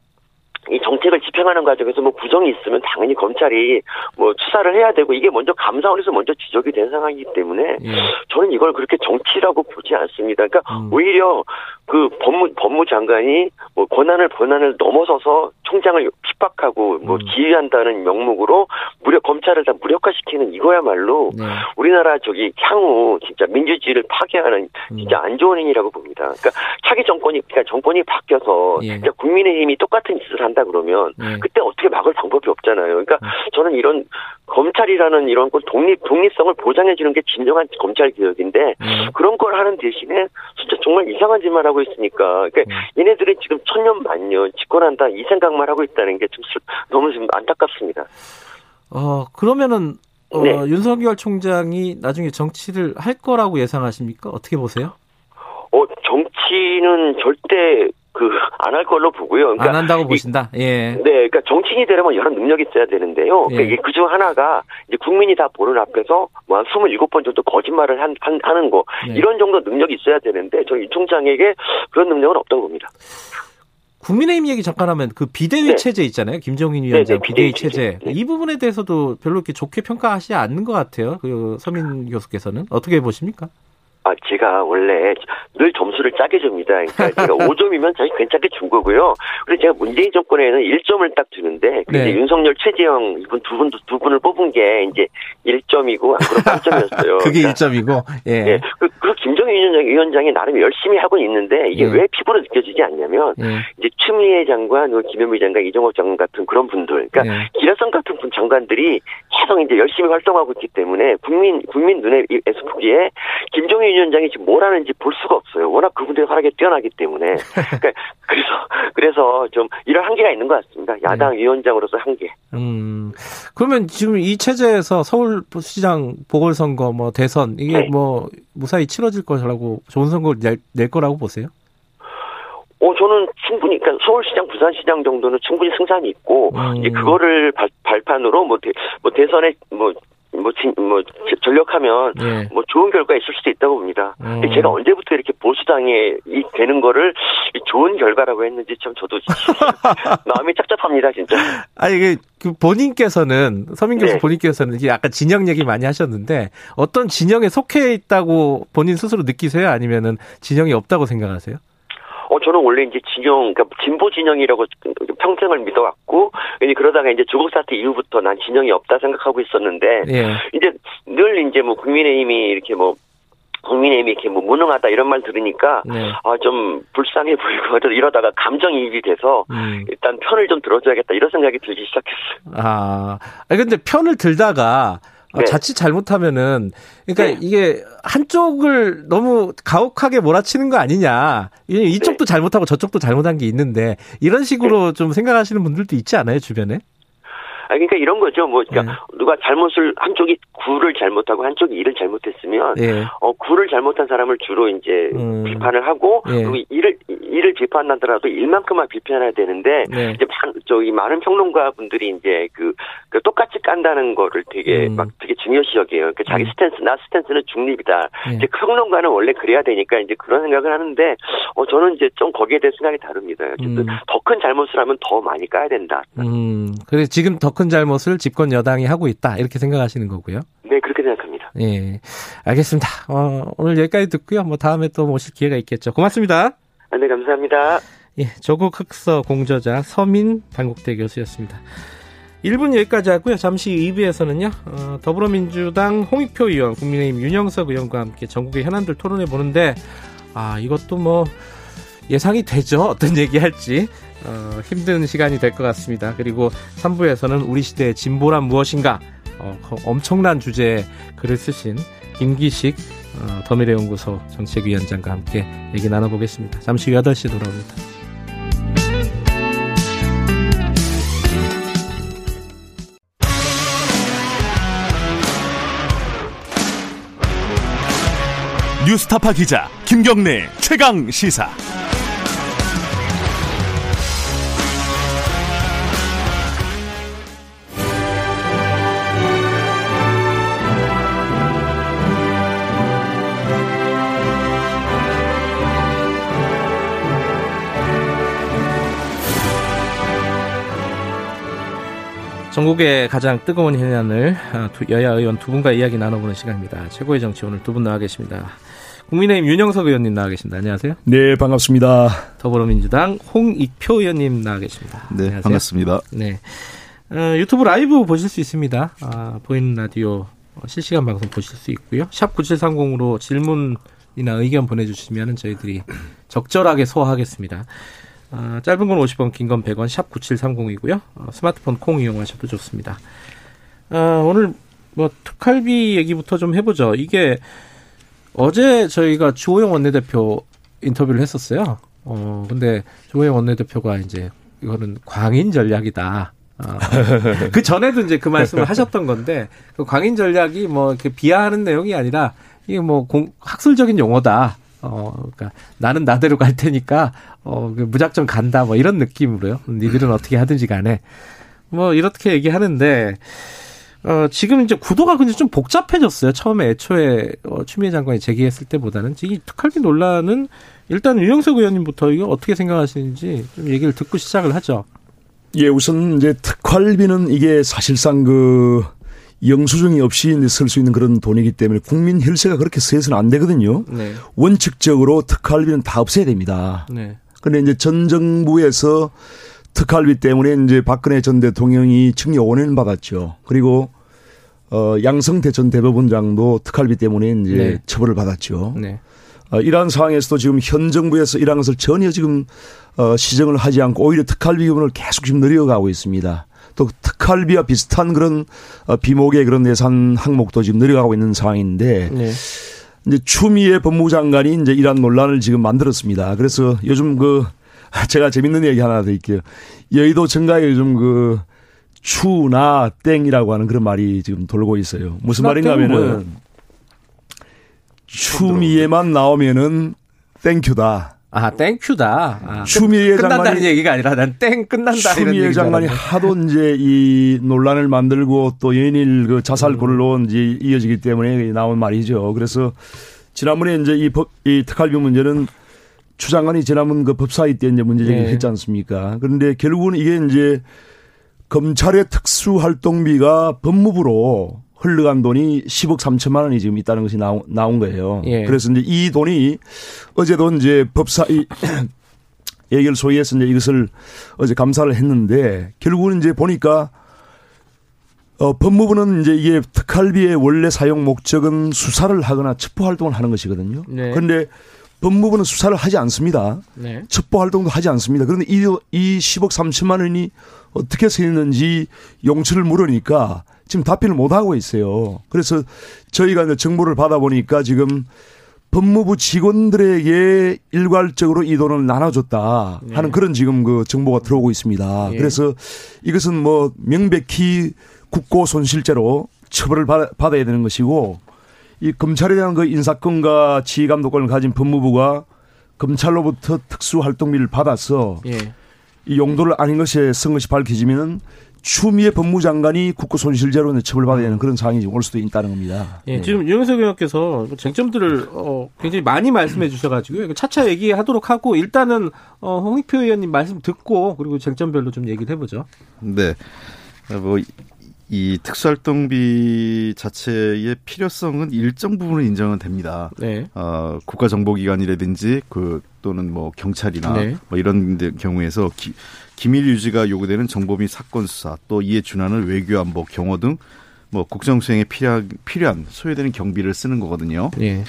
이 정책을 집행하는 과정에서 뭐 부정이 있으면 당연히 검찰이 뭐 수사를 해야 되고 이게 먼저 감사원에서 먼저 지적이 된 상황이기 때문에 예. 저는 이걸 그렇게 정치라고 보지 않습니다. 그러니까 음. 오히려 그 법무 법무 장관이 뭐 권한을 권한을 넘어서서 총장을 핍박하고 뭐 음. 지휘한다는 명목으로 무력 검찰을 다 무력화시키는 이거야말로 네. 우리나라 저기 향후 진짜 민주주의를 파괴하는 음. 진짜 안 좋은 행위라고 봅니다. 그러니까 차기 정권이 그러니까 정권이 바뀌어서 예. 국민의힘이 똑같은 짓을 한 한다 그러면 네. 그때 어떻게 막을 방법이 없잖아요. 그러니까 네. 저는 이런 검찰이라는 이런 걸 독립 독립성을 보장해 주는 게 진정한 검찰 개혁인데 네. 그런 걸 하는 대신에 진짜 정말 이상한 짓만 하고 있으니까 그러니까 네. 얘네들이 지금 천년 만년 집권한다 이 생각만 하고 있다는 게 좀 너무 좀 안타깝습니다. 어 그러면은 어, 네. 윤석열 총장이 나중에 정치를 할 거라고 예상하십니까? 어떻게 보세요? 어 정치는 절대 그 안 할 걸로 보고요. 그러니까 안 한다고 보신다. 예. 네, 그러니까 정치인이 되려면 여러 능력이 있어야 되는데요. 그러니까 예. 그중 하나가 이제 국민이 다 보는 앞에서 뭐한 27번 정도 거짓말을 한, 한 하는 거 예. 이런 정도 능력이 있어야 되는데 저는 이 총장에게 그런 능력은 없다고 봅니다. 국민의힘 얘기 잠깐 하면 그 비대위 네. 체제 있잖아요. 김정인 위원장 네, 네, 비대위, 비대위 체제. 네. 이 부분에 대해서도 별로 이렇게 좋게 평가하시지 않는 것 같아요. 그 서민 교수께서는 어떻게 보십니까? 아, 제가 원래 늘 점수를 짜게 줍니다. 그러니까 [laughs] 제가 5점이면 사실 괜찮게 준 거고요. 그래서 제가 문재인 정권에는 1점을 딱 주는데, 네. 윤석열, 최재형 이분 두 분, 두 분을 뽑은 게 이제 1점이고, 안 그런 [laughs] 3점이었어요. 그게 그러니까, 1점이고, 예. 예. 그, 그 김정인 위원장, 위원장이 나름 열심히 하고 있는데, 이게 예. 왜 피부로 느껴지지 않냐면, 예. 이제 추미애 장관, 김현미 장관, 이종호 장관 같은 그런 분들, 그러니까 예. 기라성 같은 분 장관들이 계속 이제 열심히 활동하고 있기 때문에, 국민, 국민 눈에서 보기에, 김정인 위원장이 지금 뭘 하는지 볼 수가 없어요. 워낙 그분들이 활약이 뛰어나기 때문에. [laughs] 그러니까 그래서 그래서 좀 이런 한계가 있는 것 같습니다. 야당 네. 위원장으로서 한계. 음. 그러면 지금 이 체제에서 서울시장 보궐선거 뭐 대선 이게 네. 뭐 무사히 치러질 거라고 좋은 선거를 낼, 낼 거라고 보세요? 어, 저는 충분히, 그러니까 서울시장, 부산시장 정도는 충분히 승산이 있고, 음. 이제 그거를 발, 발판으로 뭐, 대, 뭐 대선에 뭐, 뭐, 진, 뭐, 전력하면, 예. 뭐, 좋은 결과 있을 수도 있다고 봅니다. 음. 제가 언제부터 이렇게 보수당에 이 되는 거를 좋은 결과라고 했는지 참 저도 [laughs] 마음이 짝짝합니다, 진짜. 아니, 이게, 그 본인께서는, 서민 교수 네. 본인께서는 이게 약간 진영 얘기 많이 하셨는데, 어떤 진영에 속해 있다고 본인 스스로 느끼세요? 아니면은 진영이 없다고 생각하세요? 어, 저는 원래 이제 진영, 그러니까 진보 진영이라고 평생을 믿어왔고, 그러다가 이제 조국 사태 이후부터 난 진영이 없다 생각하고 있었는데, 예. 이제 늘 이제 뭐 국민의힘이 이렇게 뭐 국민의힘이 이렇게 뭐 무능하다 이런 말 들으니까 네. 아좀 불쌍해 보이고 [laughs] 이러다가 감정이입이 돼서 음. 일단 편을 좀 들어줘야겠다 이런 생각이 들기 시작했어요. 아, 근데 편을 들다가 아, 네. 자칫 잘못하면은 그러니까 네. 이게 한쪽을 너무 가혹하게 몰아치는 거 아니냐. 이쪽도 네. 잘못하고 저쪽도 잘못한 게 있는데 이런 식으로 네. 좀 생각하시는 분들도 있지 않아요 주변에? 아, 그러니까 이런 거죠. 뭐, 그러니까 네. 누가 잘못을, 한쪽이 구를 잘못하고 한쪽이 일을 잘못했으면, 네. 어, 구를 잘못한 사람을 주로 이제 음. 비판을 하고, 네. 그리고 일을, 일을 비판하더라도 일만큼만 비판해야 되는데, 네. 이제 저기 많은 평론가 분들이 이제 그, 그 똑같이 깐다는 거를 되게 음. 막 되게 중요시 여겨요. 그 자기 음. 스탠스, 나 스탠스는 중립이다. 네. 이제 평론가는 원래 그래야 되니까 이제 그런 생각을 하는데, 어, 저는 이제 좀 거기에 대해 생각이 다릅니다. 어쨌든 음. 더큰 잘못을 하면 더 많이 까야 된다. 음. 그래, 지금 더큰 큰 잘못을 집권 여당이 하고 있다 이렇게 생각하시는 거고요. 네 그렇게 생각합니다. 예, 알겠습니다. 어, 오늘 여기까지 듣고요. 뭐 다음에 또 모실 기회가 있겠죠. 고맙습니다. 아, 네 감사합니다. 예, 조국 흑서 공저자 서민 단국대 교수였습니다. 1분 여기까지 하고요. 잠시 2부에서는요. 어, 더불어민주당 홍익표 의원, 국민의힘 윤영석 의원과 함께 전국의 현안들 토론해 보는데 아 이것도 뭐 예상이 되죠. 어떤 얘기 할지. 어, 힘든 시간이 될 것 같습니다. 그리고 3부에서는 우리 시대의 진보란 무엇인가 어, 엄청난 주제에 글을 쓰신 김기식 어, 더미래 연구소 정책위원장과 함께 얘기 나눠보겠습니다. 잠시 후 8시 돌아옵니다. 뉴스타파 기자 김경래 최강 시사. 전국의 가장 뜨거운 현안을 아, 여야 의원 두 분과 이야기 나눠보는 시간입니다. 최고의 정치 오늘 두 분 나와 계십니다. 국민의힘 윤영석 의원님 나와 계십니다. 안녕하세요. 네, 반갑습니다. 더불어민주당 홍익표 의원님 나와 계십니다. 네, 안녕하세요. 반갑습니다. 네. 어, 유튜브 라이브 보실 수 있습니다. 아, 보이는 라디오 실시간 방송 보실 수 있고요. 샵 9730으로 질문이나 의견 보내주시면 저희들이 적절하게 소화하겠습니다. 어, 짧은 건 50원, 긴 건 100원, 샵 9730이고요. 어, 스마트폰 콩 이용하셔도 좋습니다. 어, 오늘 뭐 특활비 얘기부터 좀 해보죠. 이게 어제 저희가 주호영 원내대표 인터뷰를 했었어요. 어, 근데 주호영 원내대표가 이제 이거는 광인 전략이다. 어, [laughs] 그 전에도 이제 그 말씀을 하셨던 건데 그 광인 전략이 뭐 이렇게 비하하는 내용이 아니라 이게 뭐 공, 학술적인 용어다. 어, 그러니까 나는 나대로 갈 테니까 어, 그 무작정 간다 뭐 이런 느낌으로요. 니들은 어떻게 하든지 간에 뭐 이렇게 얘기하는데 어, 지금 이제 구도가 근데 좀 복잡해졌어요. 처음에 애초에 어, 추미애 장관이 제기했을 때보다는 이 특활비 논란은 일단 윤영석 의원님부터 이거 어떻게 생각하시는지 좀 얘기를 듣고 시작을 하죠. 예, 우선 이제 특활비는 이게 사실상 그 영수증이 없이 쓸 수 있는 그런 돈이기 때문에 국민 혈세가 그렇게 쓰여서는 안 되거든요. 네. 원칙적으로 특활비는 다 없애야 됩니다. 네. 근데 이제 전 정부에서 특활비 때문에 이제 박근혜 전 대통령이 징역 5년 받았죠. 그리고 어 양성태 전 대법원장도 특활비 때문에 이제 네. 처벌을 받았죠. 네. 어, 이러한 상황에서도 지금 현 정부에서 이러한 것을 전혀 지금 어 시정을 하지 않고 오히려 특활비 부분을 계속 지금 늘려가고 있습니다. 또 특활비와 비슷한 그런 어, 비목의 그런 예산 항목도 지금 늘어가고 있는 상황인데 네. 이제 추미애 법무부 장관이 이제 이러한 논란을 지금 만들었습니다. 그래서 요즘 그 [laughs] 제가 재밌는 얘기 하나 드릴게요. 여의도 정가에 요즘 그 추나 땡이라고 하는 그런 말이 지금 돌고 있어요. 무슨 말인가 하면은 추미애만 나오면은 땡큐다. 아, 땡큐다. 아, 추미애 끝, 난다는 장관이 얘기가 아니라 난 땡 끝난다 추미애 장관이 하도 이제 이 논란을 만들고 또 연일 그 자살골로 음. 이제 이어지기 때문에 나온 말이죠. 그래서 지난번에 이제 이 법, 이 특활비 문제는 추 장관이 지난번 그 법사위 때 이제 문제 제기를 네. 했지 않습니까? 그런데 결국은 이게 이제 검찰의 특수활동비가 법무부로 흘러간 돈이 10억 3천만 원이 지금 있다는 것이 나온, 나온 거예요. 예. 그래서 이제 이 돈이 어제도 이제 법사위 [clears throat] 예결소위에서 이제 이것을 어제 감사를 했는데 결국은 이제 보니까 어, 법무부는 이제 이게 특활비의 원래 사용 목적은 수사를 하거나 첩보 활동을 하는 것이거든요. 네. 그런데 법무부는 수사를 하지 않습니다. 네. 첩보 활동도 하지 않습니다. 그런데 이, 이 10억 3천만 원이 어떻게 쓰였는지 용처를 물으니까 지금 답변을 못 하고 있어요. 그래서 저희가 이제 정보를 받아보니까 지금 법무부 직원들에게 일괄적으로 이 돈을 나눠줬다 하는 네. 그런 지금 그 정보가 들어오고 있습니다. 네. 그래서 이것은 뭐 명백히 국고 손실죄로 처벌을 받, 아야 되는 것이고 이 검찰에 대한 그 인사권과 지휘 감독권을 가진 법무부가 검찰로부터 특수활동비를 받아서 예. 이 용도를 아닌 것에 쓴 것이 밝혀지면은 추미애 법무장관이 국고 손실죄로 처벌받아야 되는 그런 상황이 올 수도 있다는 겁니다. 예, 네. 지금 유영석 의원께서 쟁점들을 어, 굉장히 많이 말씀해 주셔가지고 차차 얘기하도록 하고 일단은 어, 홍익표 의원님 말씀 듣고 그리고 쟁점별로 좀 얘기를 해보죠. 네. 뭐, 이 특수활동비 자체의 필요성은 일정 부분은 인정은 됩니다. 네. 어, 국가정보기관이라든지 그 또는 뭐 경찰이나 네. 뭐 이런 경우에서 기, 기밀 유지가 요구되는 정보 및 사건 수사 또 이에 준하는 외교 안보 경호 등 뭐 국정 수행에 필요한 필요한 소요되는 경비를 쓰는 거거든요. 예.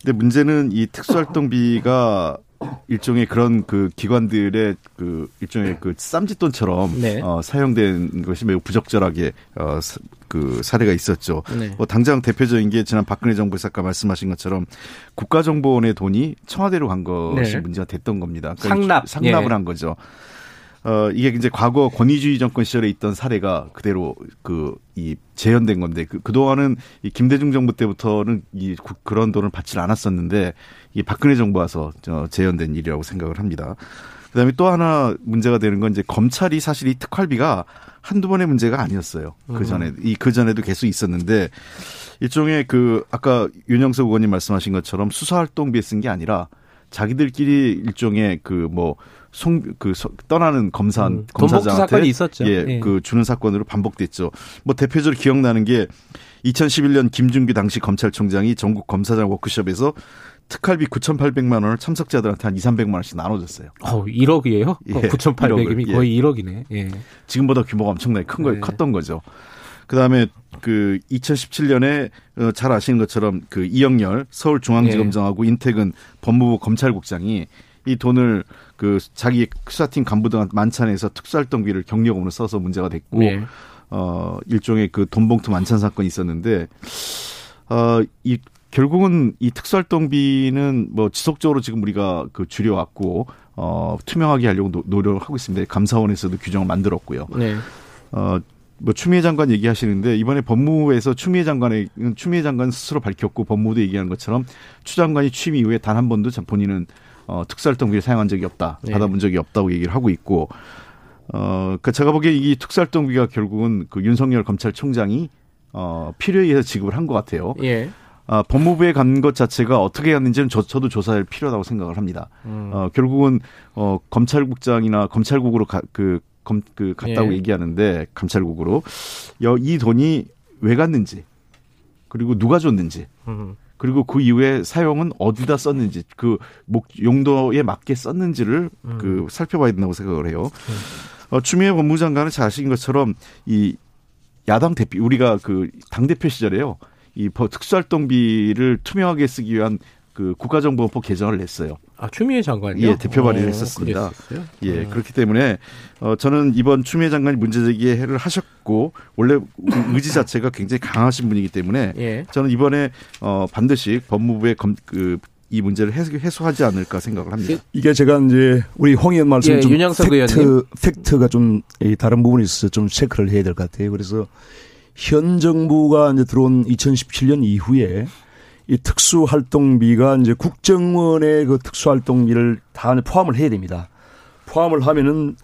근데 문제는 이 특수활동비가 일종의 그런 그 기관들의 그 일종의 그 쌈짓돈처럼 네. 어, 사용된 것이 매우 부적절하게 어, 그 사례가 있었죠. 네. 뭐 당장 대표적인 게 지난 박근혜 정부에서 아까 말씀하신 것처럼 국가정보원의 돈이 청와대로 간 것이 네. 문제가 됐던 겁니다. 그러니까 상납 상납을 예. 한 거죠. 어, 이게 이제 과거 권위주의 정권 시절에 있던 사례가 그대로 그, 이, 재현된 건데, 그, 그동안은 이 김대중 정부 때부터는 이, 그런 돈을 받질 않았었는데, 이 박근혜 정부 와서 저 재현된 일이라고 생각을 합니다. 그 다음에 또 하나 문제가 되는 건 이제 검찰이 사실 이 특활비가 한두 번의 문제가 아니었어요. 그 전에, 이, 그 전에도 계속 있었는데, 일종의 그, 아까 윤영석 의원님 말씀하신 것처럼 수사활동비에 쓴 게 아니라, 자기들끼리 일종의 그뭐 송, 그, 떠나는 검사, 음, 검사장한테. 예, 예, 그 주는 사건으로 반복됐죠. 뭐 대표적으로 기억나는 게 2011년 김준규 당시 검찰총장이 전국 검사장 워크숍에서 특활비 9,800만 원을 참석자들한테 한 2, 300만 원씩 나눠줬어요. 어, 1억이에요? 예, 9,800이면 예. 거의 1억이네. 예. 지금보다 규모가 엄청나게 큰 거, 네. 컸던 거죠. 그 다음에 그 2017년에 어, 잘 아시는 것처럼 그 이영렬 서울중앙지검장하고 예. 인택은 법무부 검찰국장이 이 돈을 그 자기 수사팀 간부들한테 만찬에서 특수활동비를 경력금으로 써서 문제가 됐고 네. 어 일종의 그 돈봉투 만찬 사건이 있었는데 어이 결국은 이 특수활동비는 뭐 지속적으로 지금 우리가 그 줄여왔고 어 투명하게 하려고 노, 노력하고 있습니다. 감사원에서도 규정을 만들었고요. 네. 어 뭐 추미애 장관 얘기하시는데 이번에 법무부에서 추미애 장관의 추미애 장관 스스로 밝혔고 법무부도 얘기하는 것처럼 추 장관이 취임 이후에 단 한 번도 본인은 어, 특수활동비를 사용한 적이 없다, 네. 받아본 적이 없다고 얘기를 하고 있고, 어, 그 제가 보기에 이 특수활동비가 결국은 그 윤석열 검찰총장이 어, 필요에 의해서 지급을 한 것 같아요. 예. 아, 법무부에 간 것 자체가 어떻게 갔는지는 저, 저도 조사할 필요하다고 생각을 합니다. 음. 어, 결국은 어, 검찰국장이나 검찰국으로 가, 그 검, 그 갔다고 예. 얘기하는데 감찰국으로 여, 이 돈이 왜 갔는지 그리고 누가 줬는지 음. 그리고 그 이후에 사용은 어디다 썼는지 그 목 용도에 맞게 썼는지를 음. 그 살펴봐야 된다고 생각을 해요. 음. 어, 추미애 법무장관은 잘 아시는 것처럼 이 야당 대표 우리가 그 당 대표 시절에요. 이 특수활동비를 투명하게 쓰기 위한 그 국가정보법 개정을 냈어요. 아 추미애 장관이요? 예, 대표 발의를 어, 했었습니다. 그랬었어요? 예, 음. 그렇기 때문에 어 저는 이번 추미애 장관이 문제 제기를 하셨고 원래 의지 자체가 굉장히 강하신 분이기 때문에 예. 저는 이번에 어 반드시 법무부의 검, 그, 이 문제를 해소, 하지 않을까 생각을 합니다. 이게 제가 이제 우리 홍 의원 말씀 예, 좀 팩트, 의원님. 팩트가 좀 다른 부분이 있어서 좀 체크를 해야 될 것 같아요. 그래서 현 정부가 이제 들어온 2017년 이후에 이 특수활동비가 이제 국정원의 그 특수활동비를 다 포함을 해야 됩니다. 포함을 하면은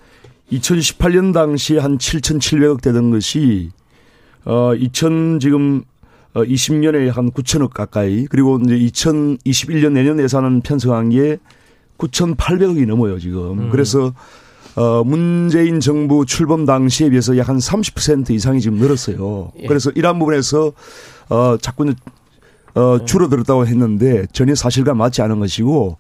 2018년 당시에 한 7,700억 되던 것이 어 2000 지금 어 20년에 한 9천억 가까이 그리고 이제 2021년 내년 예산은 편성한 게 9,800억이 넘어요 지금. 음. 그래서 어 문재인 정부 출범 당시에 비해서 약 한 30% 이상이 지금 늘었어요. 예. 그래서 이러한 부분에서 어 자꾸 어 줄어들었다고 했는데 전혀 사실과 맞지 않은 것이고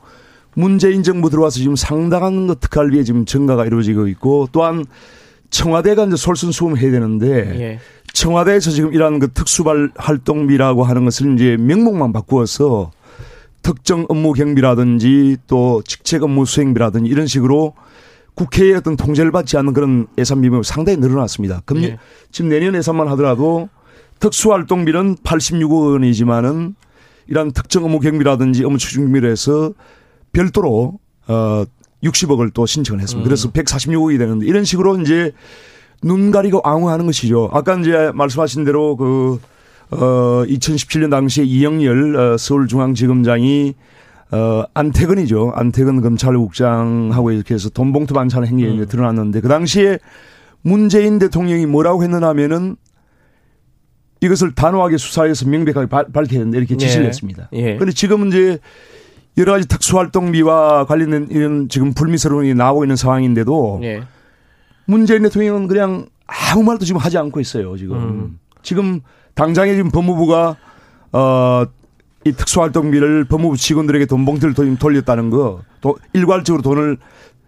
문재인 정부 들어와서 지금 상당한 것 특활비에 지금 증가가 이루어지고 있고 또한 청와대가 이제 솔선수범 해야 되는데 예. 청와대에서 지금 이러한 그 특수발 활동비라고 하는 것을 이제 명목만 바꾸어서 특정 업무 경비라든지 또 직책 업무 수행비라든지 이런 식으로 국회의 어떤 통제를 받지 않는 그런 예산 비용이 상당히 늘어났습니다. 금년 예. 지금 내년 예산만 하더라도 특수활동비는 86억 원이지만은 이러한 특정 업무 경비라든지 업무 추진비로 해서 별도로 어 60억을 또 신청을 했습니다. 음. 그래서 146억이 되는데 이런 식으로 이제 눈 가리고 앙호하는 것이죠. 아까 이제 말씀하신 대로 그, 어, 2017년 당시에 이영열 어, 서울중앙지검장이 어, 안태근이죠. 안태근 검찰국장하고 이렇게 해서 돈봉투 반찬 행위에 음. 드러났는데 그 당시에 문재인 대통령이 뭐라고 했느냐 하면은 이것을 단호하게 수사해서 명백하게 발, 밝혀야 된다 이렇게 지시를 예. 했습니다. 그런데 예. 지금은 이제 여러 가지 특수활동비와 관련된 이런 지금 불미스러움이 나오고 있는 상황인데도 예. 문재인 대통령은 그냥 아무 말도 지금 하지 않고 있어요. 지금 음. 지금 당장에 지금 법무부가 어. 이 특수활동비를 법무부 직원들에게 돈 봉투를 돌렸다는 거, 또 일괄적으로 돈을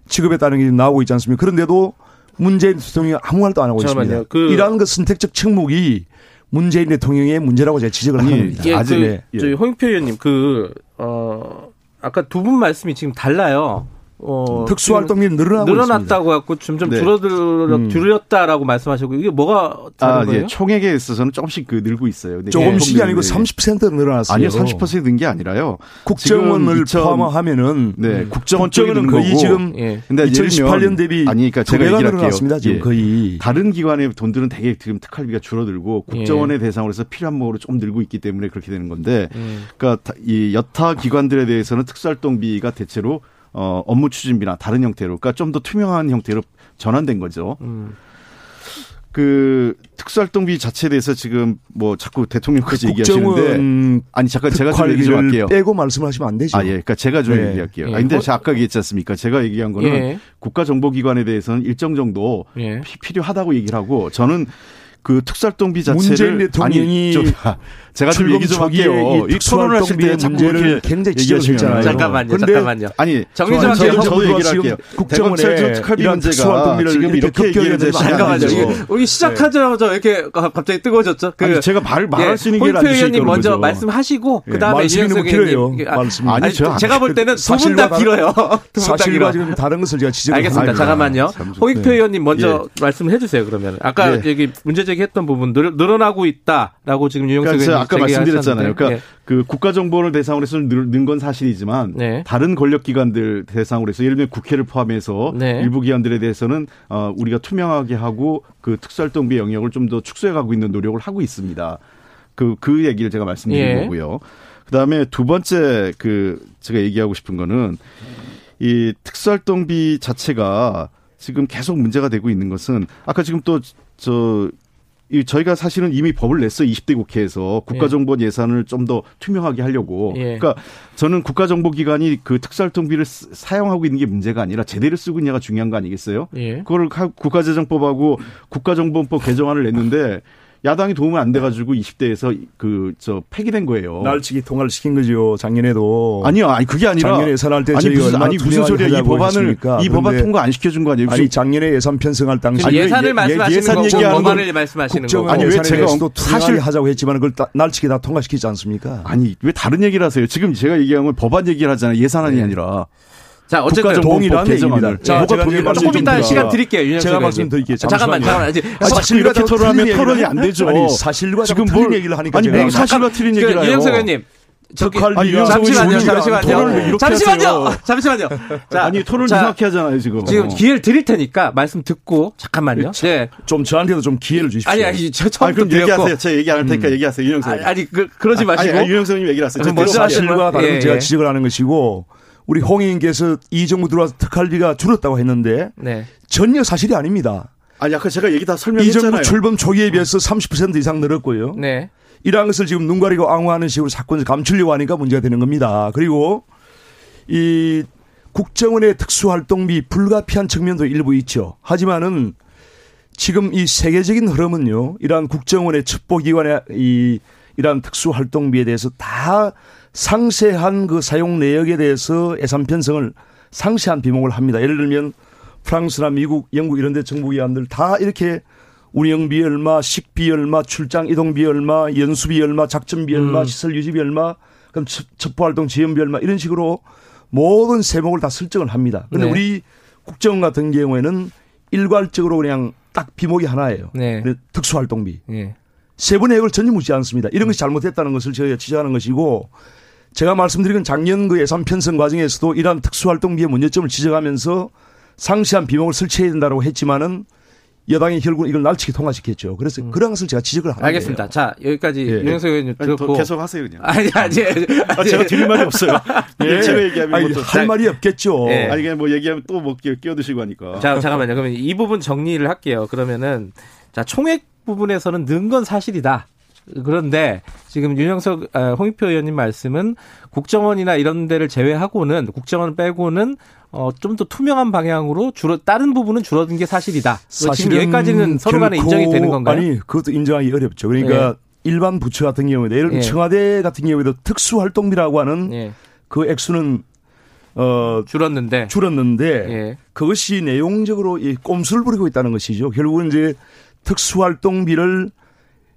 지급했다는 게 나오고 있지 않습니까? 그런데도 문재인 대통령이 아무 말도 안 하고 잠깐만요. 있습니다. 그 이러한 그 선택적 책목이 문재인 대통령의 문제라고 제가 지적을 하는 겁니다. 예, 아직 그, 예. 저희 홍익표 의원님 그 어. 아까 두 분 말씀이 지금 달라요. 어, 특수 활동이 늘어나고 늘어났다고 갖고 점점 네. 줄어들 음. 줄였다라고 말씀하시고 이게 뭐가 다른 아, 거예요? 예. 총액에 있어서는 조금씩 그 늘고 있어요. 조금씩이 아니고 30% 늘어났어요. 아니요, 30%는 게 아니라요. 국정원을 2000, 포함하면은 네, 음. 국정원 쪽은 거의. 지금 예. 근데 2018년 대비 아니 그러니까 제가 얘기를 할게요. 지금 예. 거의 다른 기관의 돈들은 되게 지금 특활비가 줄어들고 국정원의 예. 대상으로 해서 필요한 목으로 좀 늘고 있기 때문에 그렇게 되는 건데 음. 그러니까 이 여타 기관들에 대해서는 특수활동비가 대체로 어, 업무 추진비나 다른 형태로, 그러니까 좀 더 투명한 형태로 전환된 거죠. 음. 그 특수활동비 자체에 대해서 지금 뭐 자꾸 대통령까지 얘기하시는데 아니 잠깐 제가 좀 얘기 좀 할게요. 빼고 말씀하시면 안 되죠. 아 예, 그러니까 제가 좀 네. 얘기할게요. 예. 아 근데 제가 아까 얘기했지 않습니까? 제가 얘기한 거는 예. 국가정보기관에 대해서는 일정 정도 예. 필요하다고 얘기를 하고 저는 그 특수활동비 자체를 문재인 대통령이 아니, 제가 좀 얘기 좀 할게요. 이 토론을 하실 때 문제를 굉장히 지적했잖아요. 잠깐만요. 잠깐만요. 아니 정의정 저도, 저도 얘기를 할게요. 국정원의 특활비 문제가 지금 이렇게 얘기를 잠깐만요. 우리 시작하자마자 이렇게 갑자기 뜨거워졌죠. 그 아니, 제가 말 말할 수 있는 게 아니죠. 의원님 먼저 말씀하시고 그다음에 이현석 의원님 아니 제가 볼 때는 두 분 다 길어요. 사실과 지금 다른 것을 제가 지적을 알겠습니다. 잠깐만요. 홍익표 의원님 먼저 말씀해 주세요. 그러면 아까 여기 문제 제기했던 부분 늘어나고 있다라고 지금 유영석 의원님 아까 말씀드렸잖아요. 그러니까 네. 그 국가 정보를 대상으로 해서 는 건 사실이지만 네. 다른 권력 기관들 대상으로 해서 예를 들면 국회를 포함해서 네. 일부 기관들에 대해서는 어, 우리가 투명하게 하고 그 특수활동비 영역을 좀 더 축소해 가고 있는 노력을 하고 있습니다. 그, 그 얘기를 제가 말씀드린 예. 거고요. 그 다음에 두 번째 그 제가 얘기하고 싶은 거는 이 특수활동비 자체가 지금 계속 문제가 되고 있는 것은 아까 지금 또 저 저희가 사실은 이미 법을 냈어요. 20대 국회에서 국가정보 예. 예산을 좀 더 투명하게 하려고. 예. 그러니까 저는 국가정보기관이 그 특수활동비를 사용하고 있는 게 문제가 아니라 제대로 쓰고 있냐가 중요한 거 아니겠어요? 예. 그걸 국가재정법하고 국가정보법 개정안을 냈는데 야당이 도움을 안 돼가지고 20대에서 그 저 폐기된 거예요. 날치기 통과를 시킨 거죠. 작년에도. 아니요, 아니 그게 아니라 작년에 예산할 때 아니 무슨 아니 무슨 소리야 이 법안을 했습니까? 이 법안 통과 안 시켜준 거 아니에요? 아니 작년에 예산 편성할 당시 예산을 예, 말씀하시는 예산 거고 얘기하는 법안을 말씀하시는 거고 아니 왜 제가 또 사실 하자고 했지만 그걸 날치기 다 통과시키지 않습니까? 아니 왜 다른 얘기를 하세요? 지금 제가 얘기한 건 법안 얘기를 하잖아요. 예산안이 네. 아니라. 자, 어쨌든 동일한 얘기입니다. 자, 제가 조금 이따 시간 드릴게요. 제가 말씀드릴게요. 잠깐만, 잠깐만. 아, 사실 이렇게 토론하면 토론이 안 되죠. 아니, 사실과 지금 뭘 얘기를 하니까 아니, 뭐 사실과 틀린 얘기를 그, 해요. 유영석 의원님. 저기 잠시만요, 잠시만요. 잠시만요, 잠시만요. 자, 아니 토론 이상하게 하잖아요 지금. 지금 기회를 드릴 테니까 말씀 듣고 잠깐만요. 네. 좀 저한테도 좀 기회를 주십시오. 아니 아니 저 처음 아니, 그럼 얘기하세요. 제가 얘기 안 할 테니까 음. 얘기하세요, 윤영석. 아니, 아니 그, 그러지 마시고. 아니, 아니 윤영석님 얘기를 하세요. 먼저 사실과 다른 예, 제가 예. 지적을 하는 것이고 우리 홍의님께서 이 정부 들어와서 특활비가 줄었다고 했는데 네. 전혀 사실이 아닙니다. 아니 아까 제가 얘기 다 설명했잖아요. 이 정부 출범 초기에 비해서 30% 이상 늘었고요. 네. 이러한 것을 지금 눈 가리고 앙호하는 식으로 사건을 감추려고 하니까 문제가 되는 겁니다. 그리고 이 국정원의 특수활동비 불가피한 측면도 일부 있죠. 하지만은 지금 이 세계적인 흐름은요. 이러한 국정원의 첩보기관의 이 이러한 특수활동비에 대해서 다 상세한 그 사용 내역에 대해서 예산 편성을 상세한 비목을 합니다. 예를 들면 프랑스나 미국, 영국 이런 데 정부기관들 다 이렇게 운영비 얼마, 식비 얼마, 출장 이동비 얼마, 연수비 얼마, 작전비 얼마, 음. 시설 유지비 얼마, 그럼 첩보활동 지원비 얼마 이런 식으로 모든 세목을 다 설정을 합니다. 그런데 네. 우리 국정원 같은 경우에는 일괄적으로 그냥 딱 비목이 하나예요. 네. 특수활동비. 네. 세부 내역을 전혀 묻지 않습니다. 이런 것이 잘못됐다는 것을 저희가 지적하는 것이고 제가 말씀드린 건 작년 그 예산 편성 과정에서도 이러한 특수활동비의 문제점을 지적하면서 상세한 비용을 설치해야 된다고 했지만은 여당이 결국 이걸 날치기 통과시켰죠. 그래서 음. 그런 것을 제가 지적을 하는 알겠습니다. 거예요. 자 여기까지 예. 윤영석 의원님 들었고 계속 하세요 그냥. 아니 아니, 아니, 아, 제가 드릴 말이 없어요. 예. 제가 얘기하면 아니, 할 말이 없겠죠. 예. 아니 그냥 뭐 얘기하면 또뭐 끼어드시고 하니까. 자 잠깐만요. 그러면 이 부분 정리를 할게요. 그러면은 자 총액 부분에서는 는 건 사실이다. 그런데 지금 윤영석 아, 홍익표 의원님 말씀은 국정원이나 이런 데를 제외하고는 국정원 빼고는 어, 좀 더 투명한 방향으로 줄어 다른 부분은 줄어든 게 사실이다. 지금 여기까지는 서로 간에 인정이 되는 건가요? 아니, 그것도 인정하기 어렵죠. 그러니까 예. 일반 부처 같은 경우에 예를 들면 예. 청와대 같은 경우에도 특수활동비라고 하는 예. 그 액수는 어 줄었는데 줄었는데 예. 그것이 내용적으로 이 꼼수를 부리고 있다는 것이죠. 결국은 이제 특수활동비를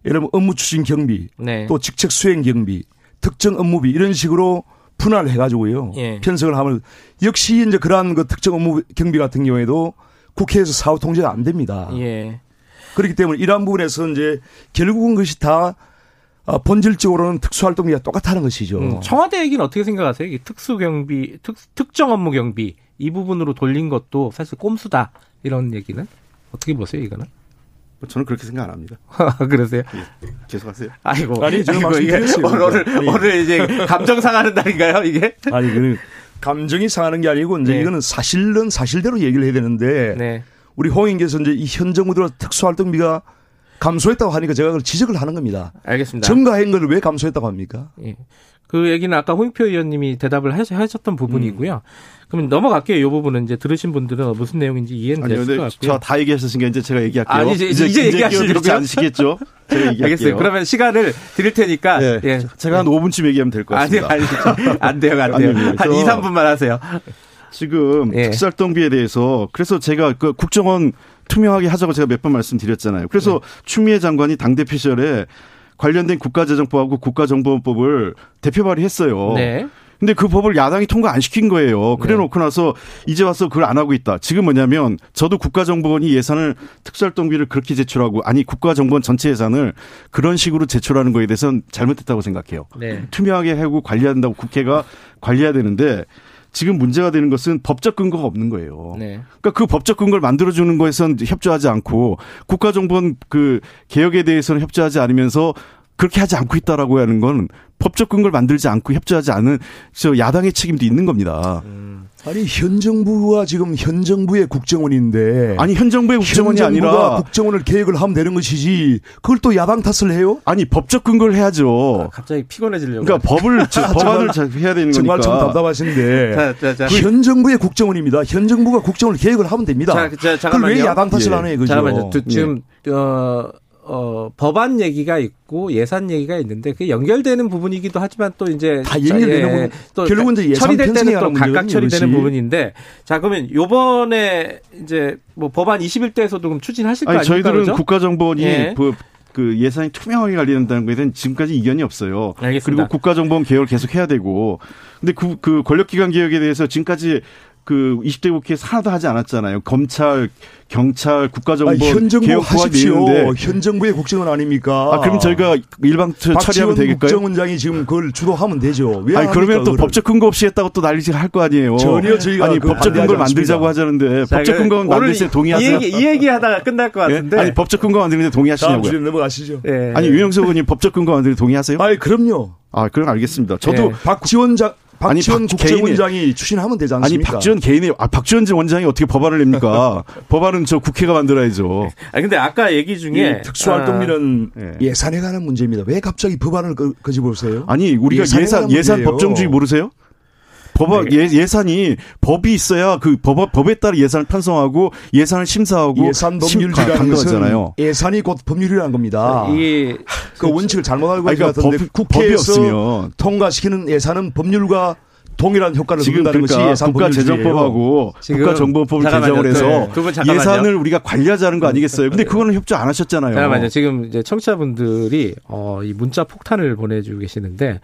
예를 들면 업무 추진 경비, 네. 또 직책 수행 경비, 특정 업무비 이런 식으로 분할을 해가지고요. 예. 편성을 하면 역시 이제 그러한 그 특정 업무 경비 같은 경우에도 국회에서 사후 통제가 안 됩니다. 예. 그렇기 때문에 이러한 부분에서 이제 결국은 그것이 다 어, 본질적으로는 특수활동비가 똑같다는 것이죠. 음, 청와대 얘기는 어떻게 생각하세요? 특수경비, 특, 특정 업무 경비 이 부분으로 돌린 것도 사실 꼼수다 이런 얘기는 어떻게 보세요 이거는? 뭐 저는 그렇게 생각 안 합니다. [laughs] 그러세요? 예, 계속하세요. 아이고. 아니, 저는 말씀드렸어요. 오늘, 아니, 오늘 이제 감정 상하는 날인가요, 이게? 아니, 그 감정이 상하는 게 아니고 이제 네. 이거는 사실은 사실대로 얘기를 해야 되는데 네. 우리 홍인께서 이제 이현 정부 들어 특수활동비가 감소했다고 하니까 제가 그걸 지적을 하는 겁니다. 알겠습니다. 증가한 걸 왜 감소했다고 합니까? 예. 그 얘기는 아까 홍익표 의원님이 대답을 하셨던 부분이고요. 음. 그럼 넘어갈게요. 이 부분은 이제 들으신 분들은 무슨 내용인지 이해는 아니, 될것 같고요. 저 다 얘기하셨으니까 이제 제가 얘기할게요. 아, 이제, 이제, 이제 얘기하시려고 않으시겠죠? 제가 얘기할게요. 알겠어요. 그러면 시간을 드릴 테니까. 네. 예. 제가 한 5분쯤 얘기하면 될 것 같습니다. 아니, 아니, 안 돼요, 안 돼요. 아니, 한 2, 3분만 하세요. 지금 예. 특수활동비에 대해서 그래서 제가 그 국정원 투명하게 하자고 제가 몇 번 말씀드렸잖아요. 그래서 네. 추미애 장관이 당대표 시절에 관련된 국가재정법하고 국가정보원법을 대표 발의했어요. 네. 근데 그 법을 야당이 통과 안 시킨 거예요. 그래 네. 놓고 나서 이제 와서 그걸 안 하고 있다. 지금 뭐냐면 저도 국가정보원이 예산을 특수활동비를 그렇게 제출하고 아니 국가정보원 전체 예산을 그런 식으로 제출하는 거에 대해서는 잘못했다고 생각해요. 네. 투명하게 하고 관리해야 된다고 국회가 관리해야 되는데 지금 문제가 되는 것은 법적 근거가 없는 거예요. 네. 그러니까 그 법적 근거를 만들어주는 거에선 협조하지 않고 국가정보원 그 개혁에 대해서는 협조하지 않으면서 그렇게 하지 않고 있다라고 하는 건 법적 근거를 만들지 않고 협조하지 않은 저 야당의 책임도 있는 겁니다. 음. 아니 현 정부가 지금 현 정부의 국정원인데 아니 현 정부의 국정원이 현 아니라 국정원을 계획을 하면 되는 것이지 그걸 또 야당 탓을 해요? 아니 법적 근거를 해야죠. 아, 갑자기 피곤해지려고. 그러니까 법을 [laughs] 법안을 해야 되는 정말 거니까. 정말 참 답답하신데 자, 자, 자. 현 정부의 국정원입니다. 현 정부가 국정원을 계획을 하면 됩니다. 자, 자, 잠깐만요. 그걸 왜 야당 탓을 예. 하는 거죠? 잠깐만요. 지금 예. 어. 어, 법안 얘기가 있고 예산 얘기가 있는데 그 연결되는 부분이기도 하지만 또 이제 다 연결되는 예, 또 결국은 이제 예산 처리될 때는 또 각각 처리되는 부분인데 자 그러면 요번에 이제 뭐 법안 21대에서도 그럼 추진하실 거 아니, 아닙니까? 저희들은 그렇죠? 국가정보원이 예. 그, 그 예산이 투명하게 관리된다는 거에 대한 지금까지 이견이 없어요. 알겠습니다. 그리고 국가정보원 개혁을 계속 해야 되고 근데 그, 그 권력기관 개혁에 대해서 지금까지 그 20대 국회에서 하나도 하지 않았잖아요. 검찰, 경찰, 국가정보 현 정부 하십시오. 현 정부의 국정원 아닙니까? 아 그럼 저희가 일방 처리하면 되겠까요? 국정원장이 지금 그걸 주도하면 되죠. 왜 아니 그러면 또 그걸. 법적 근거 없이 했다고 또 난리질 할 거 아니에요. 전혀 저희가 아니 그 법적 근거를 만들자고 하자는데 자, 법적 근거 만들 때 동의하세요? 이 얘기, 이 얘기 하다가 끝날 것 같은데. 예? 아니 법적 근거 만드는데 동의하시냐고요? 다음 넘어가시죠. 예. 아니 유영석 의원님 법적 근거 만드는데 동의하세요? 아니 그럼요. 아 그럼 알겠습니다. 저도 예. 박지원 장 박지원 아니, 국정원장이 개인이, 추진하면 되지 않습니까? 아니 박지원 개인이 아 박지원 원장이 어떻게 법안을 냅니까? [laughs] 법안은 저 국회가 만들어야죠. 아 근데 아까 얘기 중에 특수활동비는 아, 예. 산에 관한 문제입니다. 왜 갑자기 법안을 거집어보세요? 아니 우리가 예산 예산 법정주의 모르세요? 법안 네. 예, 산이 법이 있어야 그 법, 법에 따라 예산을 편성하고 예산을 심사하고 예산 법률이라는 것은 예산이 곧 법률이라는 겁니다. 이, 그 원칙을 잘못 알고 계신 것 같은데 국회에서 통과시키는 예산은 법률과 동일한 효과를 지금 그러니까 것이 예산 국가재정법하고 국가정보법을 제정을 해서 네. 예산을 우리가 관리하자는 거 아니겠어요? 근데 그거는 협조 안 하셨잖아요. 잠깐만요. 지금 이제 청취자분들이 어, 이 문자 폭탄을 보내주고 계시는데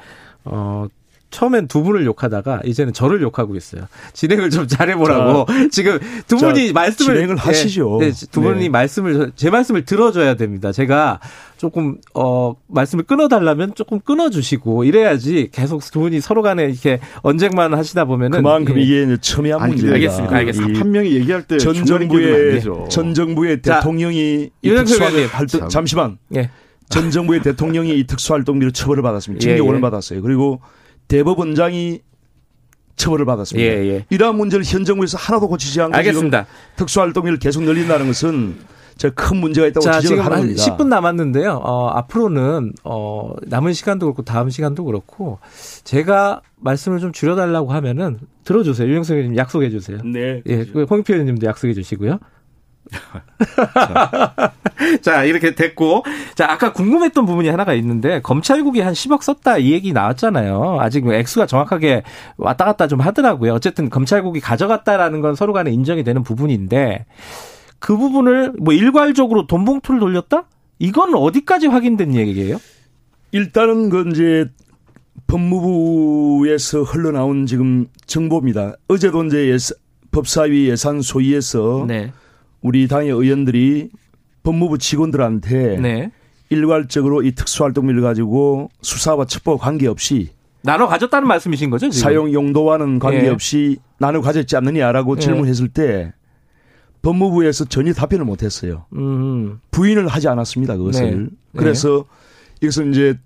어, 처음엔 두 분을 욕하다가 이제는 저를 욕하고 있어요. 진행을 좀 잘해보라고. 자, [laughs] 지금 두 분이 자, 말씀을 진행을 네, 하시죠. 네, 두 분이 네. 말씀을 제 말씀을 들어줘야 됩니다. 제가 조금 어 말씀을 끊어달라면 조금 끊어주시고 이래야지 계속 두 분이 서로 간에 이렇게 언쟁만 하시다 보면은 그만큼 예. 이게 첨예한 문제가 알겠습니다. 알겠습니다. 한 명이 얘기할 때 전 정부의 전 정부의 대통령이 윤석열 활동 잠시만. 예. 전 정부의 대통령이 이 특수활동비로 처벌을 받았습니다. 징계원을 예, 예. 받았어요. 그리고 대법원장이 처벌을 받았습니다. 예, 예. 이러한 문제를 현 정부에서 하나도 고치지 않고 알겠습니다. 특수활동비를 계속 늘린다는 것은 큰 문제가 있다고 자, 지적을 하는 겁니다. 10분 남았는데요. 어, 앞으로는 어, 남은 시간도 그렇고 다음 시간도 그렇고 제가 말씀을 좀 줄여달라고 하면은 들어주세요. 유영석 의원님 약속해 주세요. 네. 예, 홍익표 의원님도 약속해 주시고요. 자, 이렇게 됐고. 자, 아까 궁금했던 부분이 하나가 있는데, 검찰국이 한 10억 썼다 이 얘기 나왔잖아요. 아직 뭐 액수가 정확하게 왔다 갔다 좀 하더라고요. 어쨌든 검찰국이 가져갔다라는 건 서로 간에 인정이 되는 부분인데, 그 부분을 뭐 일괄적으로 돈 봉투를 돌렸다? 이건 어디까지 확인된 얘기예요? 일단은 그 이제 법무부에서 흘러나온 지금 정보입니다. 어제도 이제 예산, 법사위 예산 소위에서 네. 우리 당의 의원들이 법무부 직원들한테 네. 일괄적으로 이 특수활동비를 가지고 수사와 첩보 관계없이 나눠 가졌다는 말씀이신 거죠? 지금? 사용 용도와는 관계없이 네. 나눠 가졌지 않느냐라고 네. 질문했을 때 법무부에서 전혀 답변을 못했어요. 음. 부인을 하지 않았습니다. 그것을. 네. 그래서 이것은 이제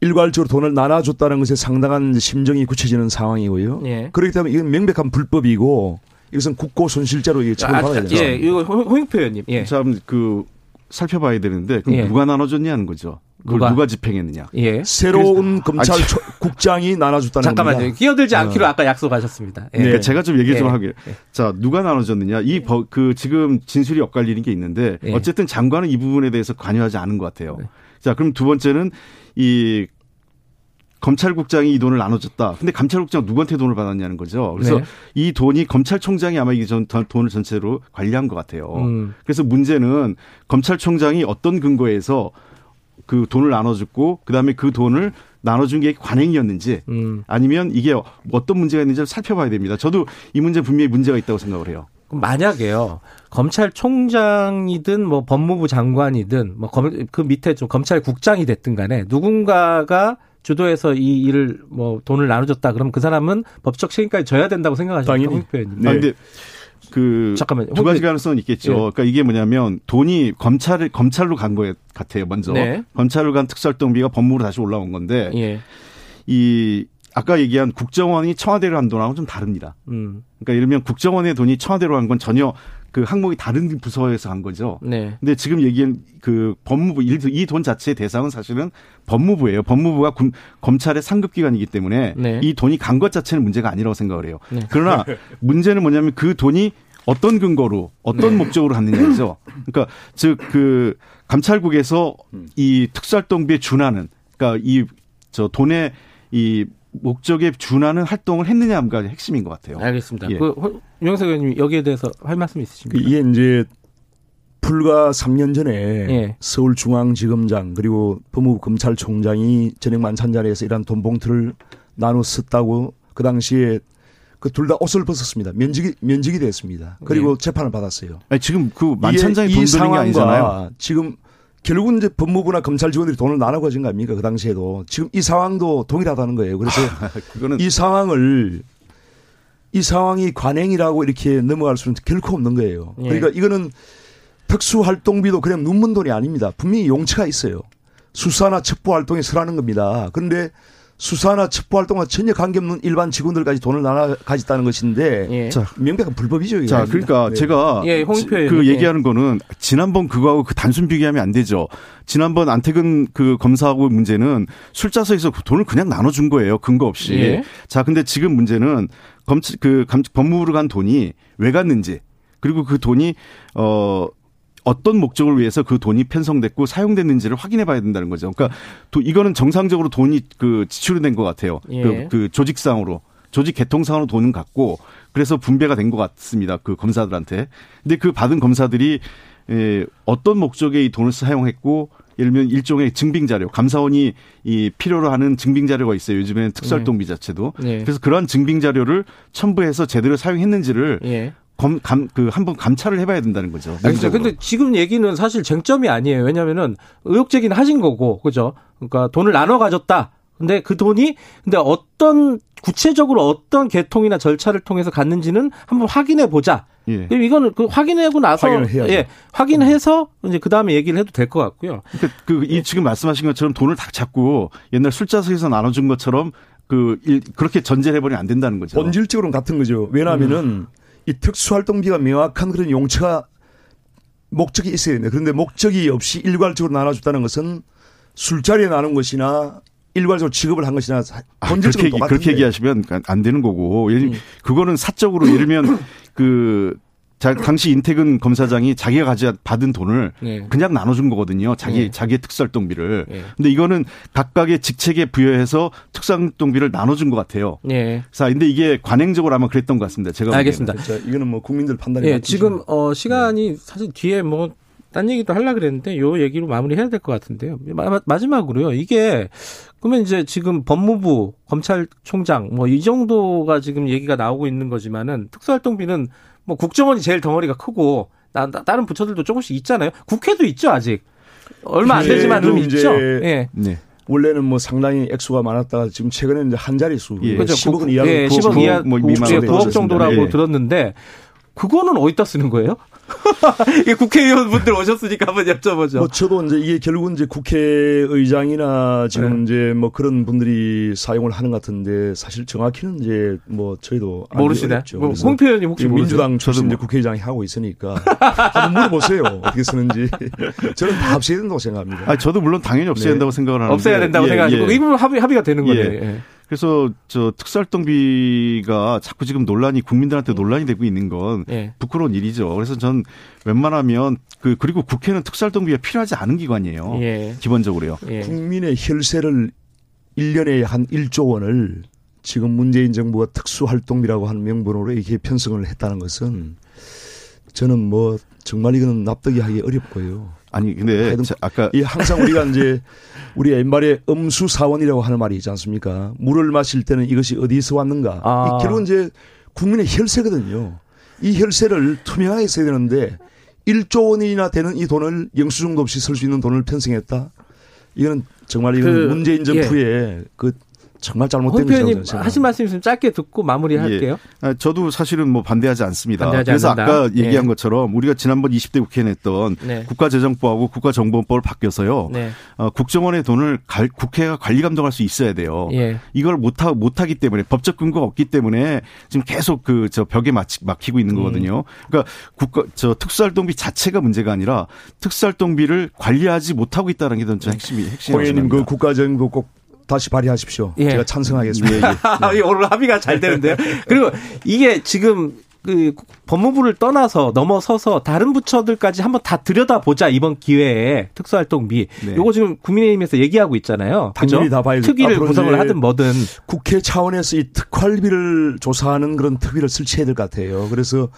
일괄적으로 돈을 나눠줬다는 것에 상당한 심정이 굳혀지는 상황이고요. 예. 그렇기 때문에 이건 명백한 불법이고 이것은 국고 손실죄로 이게 처벌받아야 아, 됩니다. 예, 이거 홍익표 의원님. 예. 참그 살펴봐야 되는데 그럼 예. 누가 나눠줬냐는 거죠. 그걸 누가, 누가 집행했느냐. 예. 새로운 검찰 아니, 국장이 나눠줬다는 잠깐만요. 겁니다. 끼어들지 않기로 어. 아까 약속하셨습니다. 예. 그러니까 제가 좀 얘기 좀 예. 하게. 자, 누가 나눠줬느냐. 이 그 지금 진술이 엇갈리는 게 있는데 예. 어쨌든 장관은 이 부분에 대해서 관여하지 않은 것 같아요. 네. 자, 그럼 두 번째는 이 검찰국장이 이 돈을 나눠줬다. 근데 검찰국장 누구한테 돈을 받았냐는 거죠. 그래서 네. 이 돈이 검찰총장이 아마 이 전, 돈을 전체로 관리한 것 같아요. 음. 그래서 문제는 검찰총장이 어떤 근거에서 그 돈을 나눠줬고 그다음에 그 돈을 나눠준 게 관행이었는지 음. 아니면 이게 어떤 문제가 있는지를 살펴봐야 됩니다. 저도 이 문제 분명히 문제가 있다고 생각을 해요. 만약에요 검찰총장이든 뭐 법무부 장관이든 뭐 그 밑에 좀 검찰국장이 됐든 간에 누군가가 주도해서 이 일을 뭐 돈을 나눠줬다. 그럼 그 사람은 법적 책임까지 져야 된다고 생각하십니까? 당연히. 네. 아, 근데 그 잠깐만요. 두 가지 가능성은 있겠죠. 네. 그러니까 이게 뭐냐면 돈이 검찰 검찰로 간거 같아요. 먼저 네. 검찰로 간 특수활동비가 법무부로 다시 올라온 건데 예. 이 아까 얘기한 국정원이 청와대로 한 돈하고는 좀 다릅니다. 음. 그러니까 예를 들면 국정원의 돈이 청와대로 간 건 전혀 그 항목이 다른 부서에서 한 거죠. 네. 근데 지금 얘기한 그 법무부 이 돈 자체의 대상은 사실은 법무부예요. 법무부가 군, 검찰의 상급 기관이기 때문에 네. 이 돈이 간 것 자체는 문제가 아니라고 생각을 해요. 네. 그러나 [laughs] 문제는 뭐냐면 그 돈이 어떤 근거로 어떤 네. 목적으로 갔느냐죠. 그러니까 즉 그 감찰국에서 이 특수활동비에 준하는 그러니까 이 저 돈의 이 목적에 준하는 활동을 했느냐가 핵심인 것 같아요. 알겠습니다. 예. 그 유영석 의원님 여기에 대해서 할 말씀 있으십니까? 이게 이제 불과 3년 전에 예. 서울중앙지검장 그리고 법무부 검찰총장이 저녁 만찬 자리에서 이런 돈 봉투를 나눠 썼다고 그 당시에 그 둘 다 옷을 벗었습니다. 면직이 면직이 됐습니다. 그리고 네. 재판을 받았어요. 아니, 지금 그 만천장이 돈 드는 게 아니잖아요. 지금 결국은 이제 법무부나 검찰 직원들이 돈을 나눠 가진 거 아닙니까? 그 당시에도. 지금 이 상황도 동일하다는 거예요. 그래서 [laughs] 그거는 이 상황을 이 상황이 관행이라고 이렇게 넘어갈 수는 결코 없는 거예요. 예. 그러니까 이거는 특수활동비도 그냥 눈먼 돈이 아닙니다. 분명히 용처가 있어요. 수사나 첩보 활동에 설하는 겁니다. 그런데 수사나 첩보 활동과 전혀 관계없는 일반 직원들까지 돈을 나눠 가졌다는 것인데 예. 자, 명백한 불법이죠. 이게. 자, 그러니까 네. 제가 예, 그 얘기하는 거는 지난번 그거하고 그 단순 비교하면 안 되죠. 지난번 안태근 그 검사하고 문제는 술자서에서 돈을 그냥 나눠준 거예요. 근거 없이. 예. 자, 근데 지금 문제는 검찰 그 법무부로 간 돈이 왜 갔는지 그리고 그 돈이 어 어떤 목적을 위해서 그 돈이 편성됐고 사용됐는지를 확인해 봐야 된다는 거죠. 그러니까 도, 이거는 정상적으로 돈이 그 지출이 된 것 같아요. 예. 그, 그 조직상으로. 조직 개통상으로 돈은 갔고 그래서 분배가 된 것 같습니다. 그 검사들한테. 근데 그 받은 검사들이 에, 어떤 목적에 이 돈을 사용했고 예를 들면 일종의 증빙 자료, 감사원이 이 필요로 하는 증빙 자료가 있어요. 요즘에는 특수활동비 네. 자체도. 네. 그래서 그러한 증빙 자료를 첨부해서 제대로 사용했는지를 네. 검, 감, 그, 한번 감찰을 해봐야 된다는 거죠. 알겠습 근데 지금 얘기는 사실 쟁점이 아니에요. 왜냐면은 의혹 제기는 하신 거고, 그죠? 그러니까 돈을 나눠 가졌다. 근데 그 돈이, 근데 어떤, 구체적으로 어떤 계통이나 절차를 통해서 갔는지는 한번 확인해 보자. 예. 이거는 그 확인하고 나서 예, 확인해서 이제 그 다음에 얘기를 해도 될 것 같고요. 그러니까 그 이 지금 말씀하신 것처럼 돈을 다 잡고 옛날 술자석에서 나눠준 것처럼 그 일, 그렇게 전제를 해버리면 안 된다는 거죠. 본질적으로는 같은 거죠. 왜냐하면은 음. 이 특수활동비가 명확한 그런 용처가 목적이 있어야 됩니다. 그런데 목적이 없이 일괄적으로 나눠줬다는 것은 술자리에 나눈 것이나 일괄적으로 지급을 한 것이나 본질적으로 아, 그렇게, 그렇게 얘기하시면 안 되는 거고 예를 음. 그거는 사적으로 예를 들면 [clears throat] 그 자, 당시 인태근 검사장이 자기가 가져 받은 돈을 네. 그냥 나눠준 거거든요. 자기 네. 자기의 특수활동비를. 네. 근데 이거는 각각의 직책에 부여해서 특수활동비를 나눠준 것 같아요. 네. 자, 근데 이게 관행적으로 아마 그랬던 것 같습니다. 제가 알겠습니다. 그렇죠. 이거는 뭐 국민들 판단이. 예, 지금 어 시간이 사실 뒤에 뭐. 딴 얘기도 하려 그랬는데 요 얘기로 마무리해야 될 것 같은데요. 마, 마지막으로요. 이게 그러면 이제 지금 법무부, 검찰총장 뭐 이 정도가 지금 얘기가 나오고 있는 거지만은 특수활동비는 뭐 국정원이 제일 덩어리가 크고 나, 다른 부처들도 조금씩 있잖아요. 국회도 있죠 아직 얼마 안 되지만 좀 있죠. 예. 네. 원래는 뭐 상당히 액수가 많았다가 지금 최근에 이제 한 자릿수 예. 그렇죠. 10억 이하 예, 10억 이하 뭐 미만 9억 정도라고 예. 들었는데 그거는 어디다 쓰는 거예요? [laughs] 이게 국회의원분들 오셨으니까 한번 여쭤보죠. 뭐 저도 이제 이게 결국은 이제 국회의장이나 지금 네. 이제 뭐 그런 분들이 사용을 하는 것 같은데 사실 정확히는 이제 뭐 저희도 모르시네. 뭐 홍표 의원님 혹시 민주당 출신 뭐. 국회의장이 하고 있으니까 한번 물어보세요. 어떻게 쓰는지. [laughs] 저는 다 없애야 된다고 생각합니다. 아 저도 물론 당연히 없애야 네. 된다고 생각을 하는데 없애야 된다고 예, 생각하시고 예. 이 부분 합의 합의가 되는 거예요. 예. 예. 그래서 저 특수활동비가 자꾸 지금 논란이 국민들한테 논란이 되고 있는 건 예. 부끄러운 일이죠. 그래서 전 웬만하면 그 그리고 국회는 특수활동비가 필요하지 않은 기관이에요. 예. 기본적으로요. 예. 국민의 혈세를 1년에 한 1조 원을 지금 문재인 정부가 특수활동비라고 하는 명분으로 이렇게 편성을 했다는 것은 저는 뭐 정말 이거는 납득이 하기 어렵고요. 아니 근데 아까 이 항상 우리가 이제 [laughs] 우리 옛말에 음수 사원이라고 하는 말이 있지 않습니까? 물을 마실 때는 이것이 어디서 왔는가? 아. 이 결국은 이제 국민의 혈세거든요. 이 혈세를 투명하게 써야 되는데 1조 원이나 되는 이 돈을 영수증도 없이 쓸 수 있는 돈을 편성했다. 이거는 정말 이건 그, 문재인 정부의 예. 그 정말 잘못된 거죠. 하신 말씀 있으면 짧게 듣고 마무리할게요. 예. 아, 저도 사실은 뭐 반대하지 않습니다. 반대하지 그래서 않는다. 아까 네. 얘기한 것처럼 우리가 지난번 20대 국회에 냈던 네. 국가재정법하고 국가정보원법을 바뀌어서요. 네. 어, 국정원의 돈을 갈, 국회가 관리 감독할 수 있어야 돼요. 예. 이걸 못하 못하기 때문에 법적 근거가 없기 때문에 지금 계속 그 저 벽에 막히, 막히고 있는 음. 거거든요. 그러니까 국가 저 특수활동비 자체가 문제가 아니라 특수활동비를 관리하지 못하고 있다는 게전 핵심이 핵심입니다. 고객님 그 국가정보 꼭 다시 발의하십시오. 예. 제가 찬성하겠습니다. [laughs] 예, 예. 오늘 합의가 잘 되는데요. 그리고 이게 지금 그 법무부를 떠나서 넘어서서 다른 부처들까지 한번 다 들여다보자 이번 기회에 특수활동비 네. 요거 지금 국민의힘에서 얘기하고 있잖아요. 당연히 그죠? 다 봐야 특위를 구성을 하든 뭐든 국회 차원에서 이 특활비를 조사하는 그런 특위를 설치해야 될 것 같아요. 그래서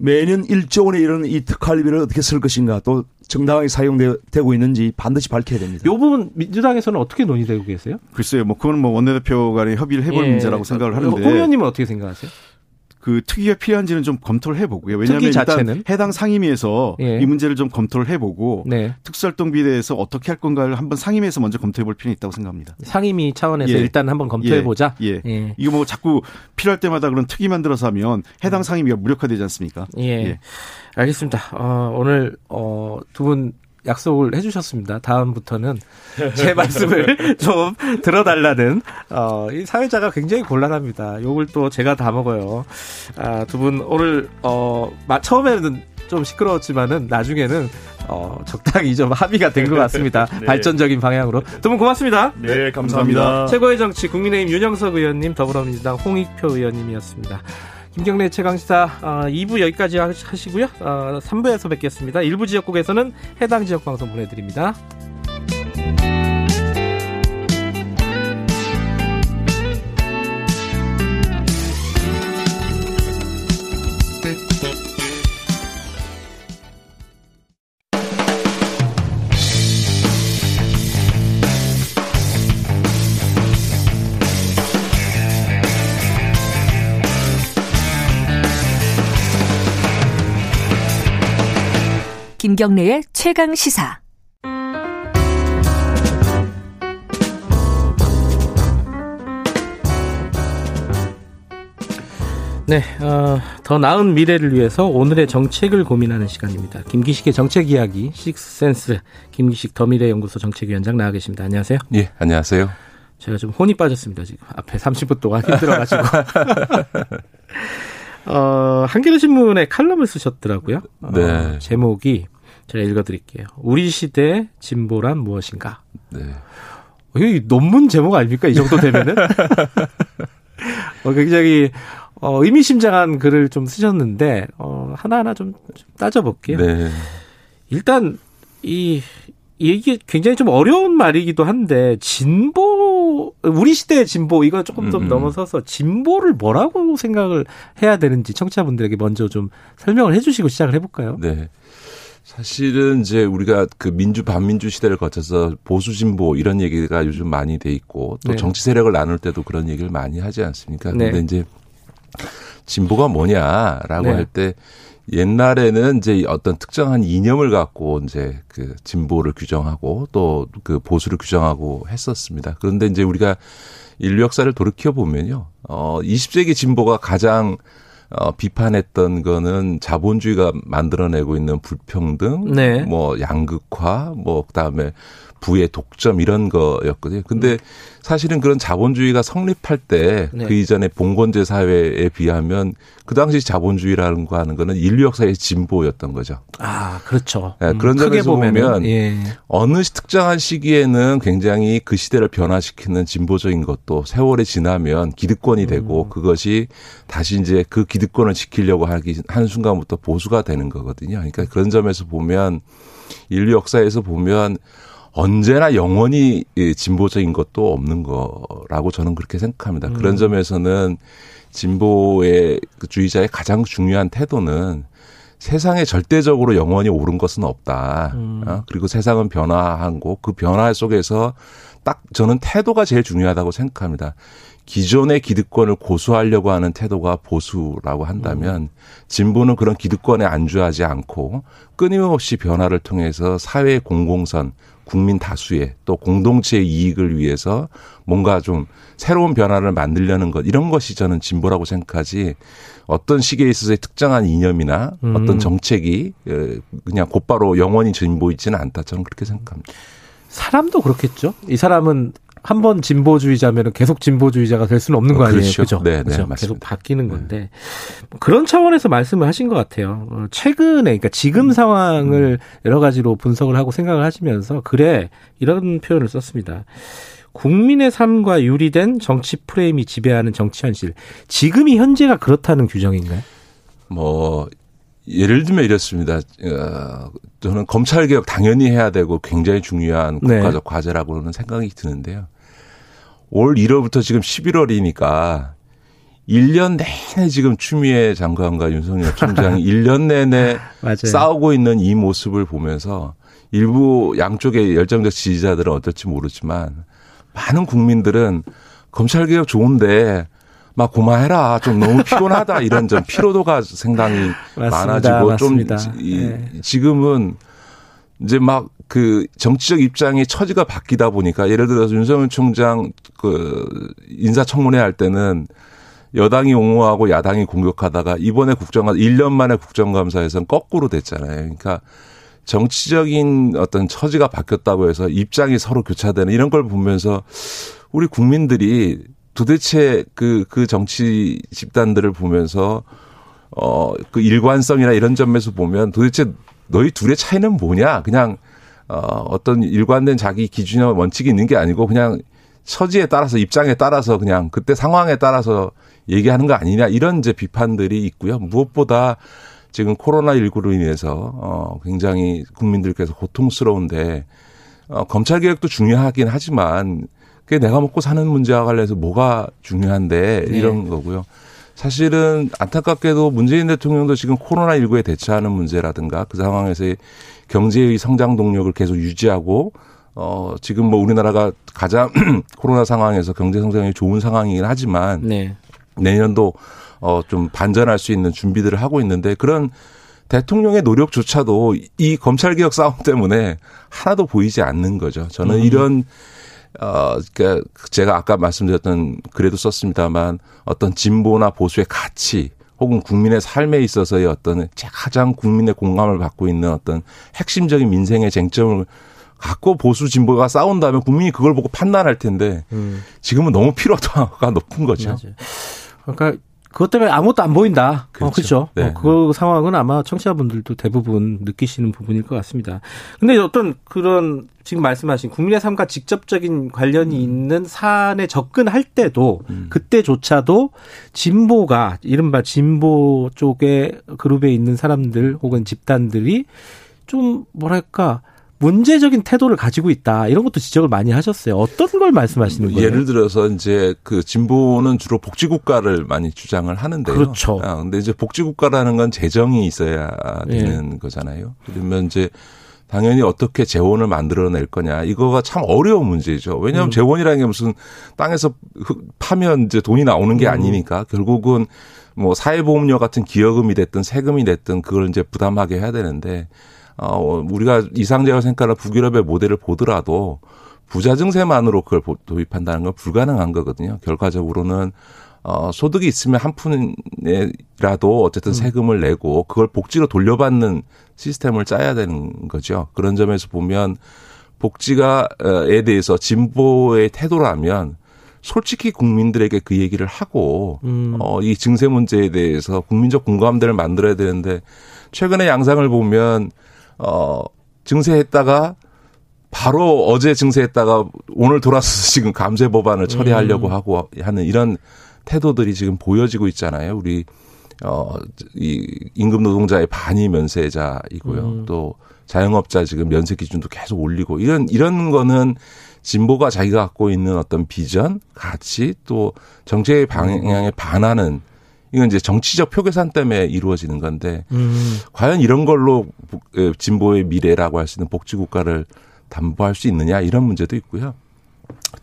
매년 1조 원에 이르는 이 특활비를 어떻게 쓸 것인가 또 정당하게 사용되고 있는지 반드시 밝혀야 됩니다. 이 부분 민주당에서는 어떻게 논의되고 계세요? 글쎄요, 뭐 그건 뭐 원내대표 간에 협의를 해볼 예. 문제라고 생각을 하는데. 홍 의원님은 어떻게 생각하세요? 그 특위가 필요한지는 좀 검토를 해보고요. 왜냐하면 일단 자체는? 해당 상임위에서 예. 이 문제를 좀 검토를 해보고 네. 특수활동비에 대해서 어떻게 할 건가를 한번 상임위에서 먼저 검토해볼 필요는 있다고 생각합니다. 상임위 차원에서 예. 일단 한번 검토해보자. 예. 예. 예. 이거 뭐 자꾸 필요할 때마다 그런 특위 만들어서 하면 해당 상임위가 무력화되지 않습니까? 예. 예. 알겠습니다. 어, 오늘 어, 두분 약속을 해주셨습니다. 다음부터는 제 말씀을 [laughs] 좀 들어달라는 어, 이 사회자가 굉장히 곤란합니다. 욕을 또 제가 다 먹어요. 아, 두 분 오늘 어, 처음에는 좀 시끄러웠지만은 나중에는 어, 적당히 좀 합의가 된 것 같습니다. [laughs] 네. 발전적인 방향으로 두 분 고맙습니다. 네, 감사합니다. 최고의 정치 국민의힘 윤영석 의원님, 더불어민주당 홍익표 의원님이었습니다. 김경래 최강시사 어, 2부 여기까지 하시고요. 어, 3부에서 뵙겠습니다. 일부 지역국에서는 해당 지역 방송 보내드립니다. 김경래의 최강 시사. 네, 어, 더 나은 미래를 위해서 오늘의 정책을 고민하는 시간입니다. 김기식의 정책 이야기, 식스센스, 김기식 더미래 연구소 정책위원장 나와 계십니다. 안녕하세요. 예, 안녕하세요. 제가 좀 혼이 빠졌습니다, 지금. 앞에 30분 동안 힘들어가지고. [laughs] 어, 한겨레 신문에 칼럼을 쓰셨더라고요. 어, 네. 제목이 제가 읽어드릴게요. 우리 시대 진보란 무엇인가? 네. 이 논문 제목 아닙니까? 이 정도 되면은? [laughs] 어, 굉장히 어, 의미심장한 글을 좀 쓰셨는데 어, 하나하나 좀, 좀 따져볼게요. 네. 일단 이 이게 굉장히 좀 어려운 말이기도 한데 진보 우리 시대의 진보 이거 조금 더 음, 음. 넘어서서 진보를 뭐라고 생각을 해야 되는지 청취자분들에게 먼저 좀 설명을 해주시고 시작을 해볼까요? 네. 사실은 이제 우리가 그 민주 반민주 시대를 거쳐서 보수 진보 이런 얘기가 요즘 많이 돼 있고 또 네. 정치 세력을 나눌 때도 그런 얘기를 많이 하지 않습니까? 네. 근데 이제 진보가 뭐냐라고 네. 할때 옛날에는 이제 어떤 특정한 이념을 갖고 이제 그 진보를 규정하고 또 그 보수를 규정하고 했었습니다. 그런데 이제 우리가 인류 역사를 돌이켜 보면요. 어 20세기 진보가 가장 어, 비판했던 거는 자본주의가 만들어내고 있는 불평등, 네. 뭐 양극화, 뭐 그다음에 부의 독점 이런 거였거든요. 근데 음. 사실은 그런 자본주의가 성립할 때그 네. 그 이전에 봉건제 사회에 비하면 그 당시 자본주의라는 거 하는 거는 인류 역사의 진보였던 거죠. 아, 그렇죠. 네, 그런 점에서 보면 예. 어느 특정한 시기에는 굉장히 그 시대를 변화시키는 진보적인 것도 세월이 지나면 기득권이 되고 음. 그것이 다시 이제 그 기득권을 지키려고 하기 한 순간부터 보수가 되는 거거든요. 그러니까 그런 점에서 보면 인류 역사에서 보면 언제나 영원히 진보적인 것도 없는 거라고 저는 그렇게 생각합니다. 음. 그런 점에서는 진보의 그 주의자의 가장 중요한 태도는 세상에 절대적으로 영원히 옳은 것은 없다. 음. 어? 그리고 세상은 변화한 거, 그 변화 속에서 딱 저는 태도가 제일 중요하다고 생각합니다. 기존의 기득권을 고수하려고 하는 태도가 보수라고 한다면 음. 진보는 그런 기득권에 안주하지 않고 끊임없이 변화를 통해서 사회의 공공선, 국민 다수의 또 공동체의 이익을 위해서 뭔가 좀 새로운 변화를 만들려는 것 이런 것이 저는 진보라고 생각하지 어떤 시기에 있어서의 특정한 이념이나 음. 어떤 정책이 그냥 곧바로 영원히 진보 있지는 않다 저는 그렇게 생각합니다. 사람도 그렇겠죠. 이 사람은 한 번 진보주의자면 계속 진보주의자가 될 수는 없는 거 아니에요. 그렇죠. 그죠? 네, 네, 그렇죠? 계속 바뀌는 네. 건데 뭐 그런 차원에서 말씀을 하신 것 같아요. 어, 최근에 그러니까 지금 음. 상황을 여러 가지로 분석을 하고 생각을 하시면서 그래 이런 표현을 썼습니다. 국민의 삶과 유리된 정치 프레임이 지배하는 정치 현실. 지금이 현재가 그렇다는 규정인가요? 뭐 예를 들면 이렇습니다. 어, 저는 검찰 개혁 당연히 해야 되고 굉장히 중요한 네. 국가적 네. 과제라고는 생각이 드는데요. 올 1월부터 지금 11월이니까 1년 내내 지금 추미애 장관과 윤석열 총장이 [laughs] 1년 내내 싸우고 있는 이 모습을 보면서 일부 양쪽의 열정적 지지자들은 어떨지 모르지만 많은 국민들은 검찰개혁 좋은데 막 고마해라. 좀 너무 피곤하다. 이런 좀 피로도가 상당히 맞습니다. 많아지고 맞습니다. 좀 네. 지금은 이제 막 그 정치적 입장의 처지가 바뀌다 보니까 예를 들어서 윤석열 총장 그 인사청문회 할 때는 여당이 옹호하고 야당이 공격하다가 이번에 국정감 1년 만에 국정감사에서는 거꾸로 됐잖아요. 그러니까 정치적인 어떤 처지가 바뀌었다고 해서 입장이 서로 교차되는 이런 걸 보면서 우리 국민들이 도대체 그, 그 정치 집단들을 보면서 어, 그 일관성이나 이런 점에서 보면 도대체 너희 둘의 차이는 뭐냐? 그냥 어, 어떤 일관된 자기 기준이나 원칙이 있는 게 아니고 그냥 처지에 따라서 입장에 따라서 그냥 그때 상황에 따라서 얘기하는 거 아니냐 이런 이제 비판들이 있고요. 무엇보다 지금 코로나19로 인해서 어 굉장히 국민들께서 고통스러운데 어 검찰 개혁도 중요하긴 하지만 그게 내가 먹고 사는 문제와 관련해서 뭐가 중요한데 네. 이런 거고요. 사실은 안타깝게도 문재인 대통령도 지금 코로나19에 대처하는 문제라든가 그 상황에서의 경제의 성장 동력을 계속 유지하고 어 지금 뭐 우리나라가 가장 [clears throat] 코로나 상황에서 경제 성장이 좋은 상황이긴 하지만 네. 내년도 어좀 반전할 수 있는 준비들을 하고 있는데 그런 대통령의 노력조차도 이 검찰 개혁 싸움 때문에 하나도 보이지 않는 거죠. 저는 음. 이런 어, 그니까 제가 아까 말씀드렸던 글에도 썼습니다만 어떤 진보나 보수의 가치 혹은 국민의 삶에 있어서의 어떤 가장 국민의 공감을 받고 있는 어떤 핵심적인 민생의 쟁점을 갖고 보수 진보가 싸운다면 국민이 그걸 보고 판단할 텐데 음. 지금은 너무 피로도가 [laughs] 높은 거죠. 맞아요. 그러니까 그것 때문에 아무것도 안 보인다. 그렇죠. 어, 그렇죠. 네. 어, 그 상황은 아마 청취자분들도 대부분 느끼시는 부분일 것 같습니다. 근데 어떤 그런 지금 말씀하신 국민의 삶과 직접적인 관련이 음. 있는 사안에 접근할 때도 음. 그때조차도 진보가 이른바 진보 쪽의 그룹에 있는 사람들 혹은 집단들이 좀 뭐랄까 문제적인 태도를 가지고 있다 이런 것도 지적을 많이 하셨어요. 어떤 걸 말씀하시는 거예요? 예를 들어서 이제 그 진보는 주로 복지국가를 많이 주장을 하는데요. 그렇죠. 아, 근데 이제 복지국가라는 건 재정이 있어야 되는 네. 거잖아요. 그러면 이제 당연히 어떻게 재원을 만들어낼 거냐 이거가 참 어려운 문제죠. 왜냐하면 음. 재원이라는 게 무슨 땅에서 파면 이제 돈이 나오는 게 음. 아니니까 결국은 뭐 사회보험료 같은 기여금이 됐든 세금이 됐든 그걸 이제 부담하게 해야 되는데 어, 우리가 이상재와 생각하는 북유럽의 모델을 보더라도 부자 증세만으로 그걸 도입한다는 건 불가능한 거거든요. 결과적으로는 어, 소득이 있으면 한 푼이라도 어쨌든 음. 세금을 내고 그걸 복지로 돌려받는 시스템을 짜야 되는 거죠. 그런 점에서 보면 복지가에 대해서 진보의 태도라면 솔직히 국민들에게 그 얘기를 하고 음. 어, 이 증세 문제에 대해서 국민적 공감대를 만들어야 되는데 최근의 양상을 보면 어, 증세했다가 바로 어제 증세했다가 오늘 돌아서서 [laughs] 지금 감세 법안을 처리하려고 음. 하고 하는 이런 태도들이 지금 보여지고 있잖아요. 우리 어, 이 임금 노동자의 반이 면세자이고요. 음. 또 자영업자 지금 면세 기준도 계속 올리고 이런 이런 거는 진보가 자기가 갖고 있는 어떤 비전, 가치 또 정책의 방향에 반하는 이건 이제 정치적 표계산 때문에 이루어지는 건데 음. 과연 이런 걸로 진보의 미래라고 할 수 있는 복지 국가를 담보할 수 있느냐 이런 문제도 있고요.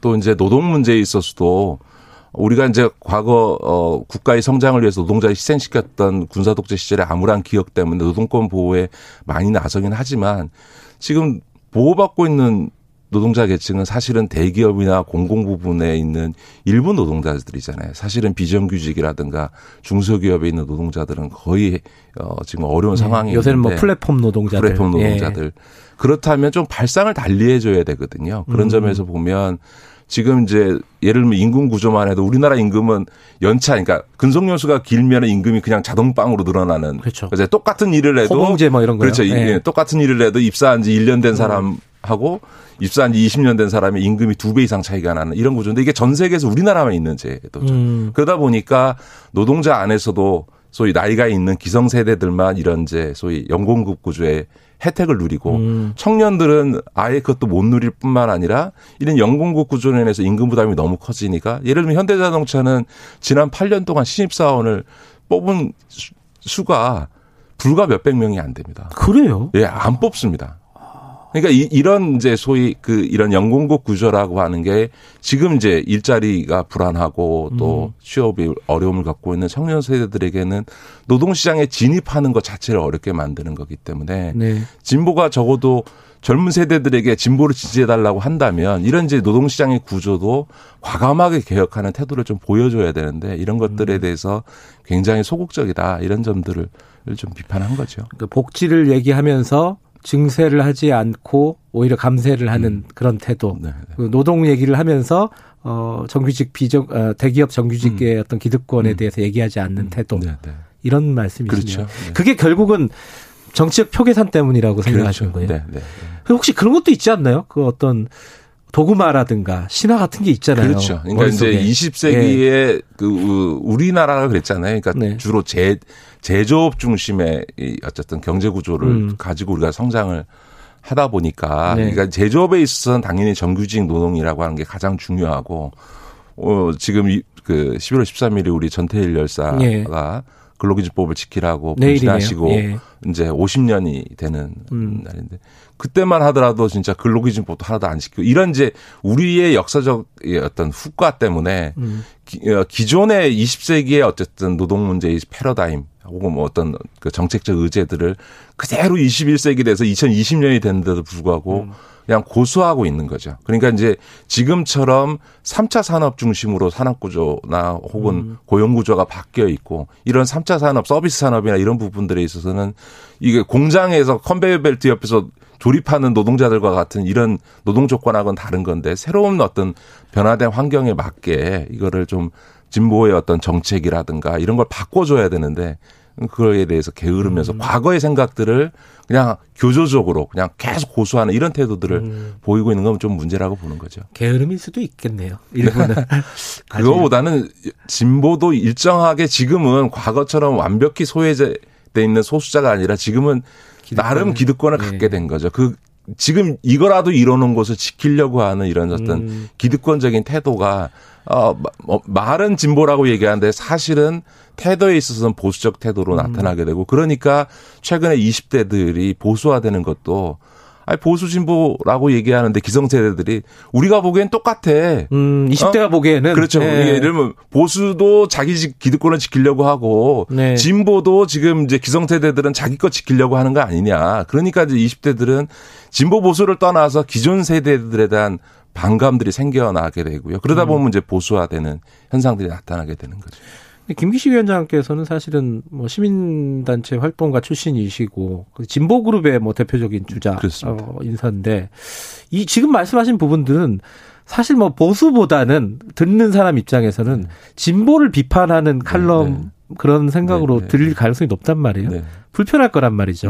또 이제 노동 문제에 있어서도 우리가 이제 과거 어 국가의 성장을 위해서 노동자를 희생시켰던 군사 독재 시절의 암울한 기억 때문에 노동권 보호에 많이 나서긴 하지만 지금 보호받고 있는 노동자 계층은 사실은 대기업이나 공공 부분에 있는 일부 노동자들이잖아요. 사실은 비정규직이라든가 중소기업에 있는 노동자들은 거의 어 지금 어려운 네. 상황이 요새는 뭐 플랫폼 노동자들, 플랫폼 예. 노동자들. 예. 그렇다면 좀 발상을 달리해 줘야 되거든요. 그런 음. 점에서 보면 지금 이제 예를 들면 임금 구조만 해도 우리나라 임금은 연차 그러니까 근속 연수가 길면 임금이 그냥 자동빵으로 늘어나는 그렇죠. 그래서 똑같은 일을 해도 호봉제 뭐 이런 거 그렇죠. 네. 똑같은 일을 해도 입사한 지 1년 된 음. 사람 하고 입사한 지 20년 된 사람의 임금이 두 배 이상 차이가 나는 이런 구조인데 이게 전 세계에서 우리나라만 있는 제도죠. 음. 그러다 보니까 노동자 안에서도 소위 나이가 있는 기성세대들만 이런 이제 소위 연공급 구조의 혜택을 누리고 음. 청년들은 아예 그것도 못 누릴 뿐만 아니라 이런 연공급 구조로 인해서 임금 부담이 너무 커지니까 예를 들면 현대자동차는 지난 8년 동안 신입사원을 뽑은 수가 불과 몇백 명이 안 됩니다. 그래요? 예, 안 뽑습니다. 그러니까 이, 런 이제 소위 그 이런 연공급 구조라고 하는 게 지금 이제 일자리가 불안하고 또 음. 취업이 어려움을 갖고 있는 청년 세대들에게는 노동시장에 진입하는 것 자체를 어렵게 만드는 거기 때문에 네. 진보가 적어도 젊은 세대들에게 진보를 지지해달라고 한다면 이런 이제 노동시장의 구조도 과감하게 개혁하는 태도를 좀 보여줘야 되는데 이런 것들에 음. 대해서 굉장히 소극적이다 이런 점들을 좀 비판한 거죠. 그 복지를 얘기하면서 증세를 하지 않고 오히려 감세를 하는 음. 그런 태도. 네, 네. 그 노동 얘기를 하면서 어 정규직 비정 어, 대기업 정규직의 음. 어떤 기득권에 음. 대해서 얘기하지 않는 음. 태도. 네, 네. 이런 말씀이시네요. 그렇죠. 네. 그게 결국은 정치적 표계산 때문이라고 생각하시는 그렇죠. 거예요. 네, 혹시 그런 것도 있지 않나요? 그 어떤 도구마라든가 신화 같은 게 있잖아요. 그렇죠. 그러니까 머릿속에. 이제 20세기에 예. 그 우리나라가 그랬잖아요. 그러니까 네. 주로 제 제조업 중심의 이 어쨌든 경제 구조를 음. 가지고 우리가 성장을 하다 보니까 네. 그러니까 제조업에 있어서는 당연히 정규직 노동이라고 하는 게 가장 중요하고 어 지금 그 11월 13일에 우리 전태일 열사가 예. 근로기준법을 지키라고 분신하시고 예. 이제 50년이 되는 음. 날인데 그때만 하더라도 진짜 근로기준법도 하나도 안 지키고 이런 이제 우리의 역사적 어떤 후과 때문에 음. 기, 어, 기존의 20세기의 어쨌든 노동 문제의 패러다임 혹은 뭐 어떤 그 정책적 의제들을 그대로 21세기 돼서 2020년이 됐는데도 불구하고 음. 그냥 고수하고 있는 거죠. 그러니까 이제 지금처럼 3차 산업 중심으로 산업 구조나 혹은 음. 고용 구조가 바뀌어 있고 이런 3차 산업, 서비스 산업이나 이런 부분들에 있어서는 이게 공장에서 컨베이어 벨트 옆에서 조립하는 노동자들과 같은 이런 노동 조건하고는 다른 건데 새로운 어떤 변화된 환경에 맞게 이거를 좀 진보의 어떤 정책이라든가 이런 걸 바꿔줘야 되는데 그거에 대해서 게으르면서 음. 과거의 생각들을 그냥 교조적으로 그냥 계속 고수하는 이런 태도들을 음. 보이고 있는 건 좀 문제라고 보는 거죠. 게으름일 수도 있겠네요. 일본은. [laughs] [laughs] 그거보다는 진보도 일정하게 지금은 과거처럼 완벽히 소외돼 있는 소수자가 아니라 지금은 기득권 나름 기득권을 네. 갖게 된 거죠. 그 지금 이거라도 이뤄놓은 것을 지키려고 하는 이런 어떤 음. 기득권적인 태도가 어, 뭐, 말은 진보라고 얘기하는데 사실은 태도에 있어서는 보수적 태도로 음. 나타나게 되고 그러니까 최근에 20대들이 보수화되는 것도 아니 보수 진보라고 얘기하는데 기성세대들이 우리가 보기엔 똑같아. 음, 20대가 어? 보기에는 그렇죠. 네. 예를 들면 보수도 자기 기득권을 지키려고 하고 네. 진보도 지금 이제 기성세대들은 자기 것 지키려고 하는 거 아니냐. 그러니까 이제 20대들은 진보 보수를 떠나서 기존 세대들에 대한 반감들이 생겨나게 되고요. 그러다 음. 보면 이제 보수화되는 현상들이 나타나게 되는 거죠. 김기식 위원장께서는 사실은 뭐 시민단체 활동가 출신이시고 그 진보 그룹의 뭐 대표적인 주자 어, 인사인데 이 지금 말씀하신 부분들은 사실 뭐 보수보다는 듣는 사람 입장에서는 네. 진보를 비판하는 칼럼 네, 네. 그런 생각으로 네, 네. 들릴 가능성이 높단 말이에요. 네. 불편할 거란 말이죠.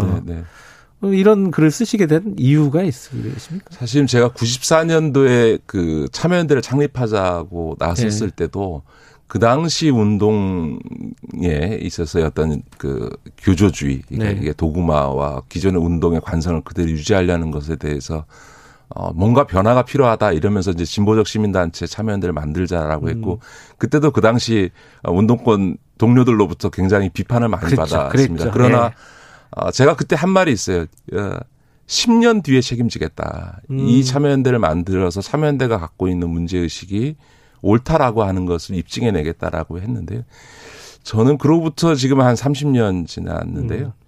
어, 이런 글을 쓰시게 된 이유가 있으십니까? 사실 제가 94년도에 그 참여연대를 창립하자고 나섰을 때도 그 당시 운동에 있어서 어떤 그 교조주의, 그러니까 네. 이게 도구마와 기존의 운동의 관성을 그대로 유지하려는 것에 대해서 어, 뭔가 변화가 필요하다 이러면서 이제 진보적 시민단체 참여연대를 만들자라고 했고, 음. 그때도 그 당시 운동권 동료들로부터 굉장히 비판을 많이 그렇죠. 받았습니다. 그랬죠. 그러나 네. 어, 제가 그때 한 말이 있어요. 10년 어, 뒤에 책임지겠다. 음. 이 참여연대를 만들어서 참여연대가 갖고 있는 문제의식이 옳다라고 하는 것을 입증해 내겠다라고 했는데요. 저는 그로부터 지금 한 30년 지났는데요. 음.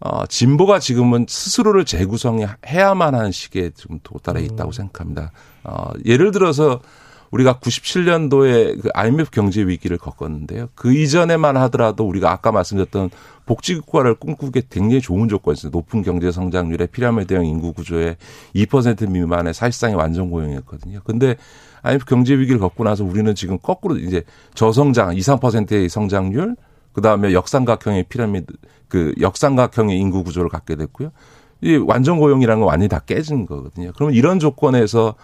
어, 진보가 지금은 스스로를 재구성해야만 하는 시기에 좀 도달해 있다고 음. 생각합니다. 어, 예를 들어서 우리가 97년도에 그 IMF 경제 위기를 겪었는데요. 그 이전에만 하더라도 우리가 아까 말씀드렸던 복지 국가를 꿈꾸기 굉장히 좋은 조건이었어요. 높은 경제 성장률에 피라미드형 인구 구조에 2% 미만의 사실상의 완전 고용이었거든요. 근데 IMF 경제 위기를 겪고 나서 우리는 지금 거꾸로 이제 저성장 2, 3%의 성장률 그다음에 역삼각형의 피라미드 그 역삼각형의 인구 구조를 갖게 됐고요. 이 완전 고용이라는 건 완전히 다 깨진 거거든요. 그러면 이런 조건에서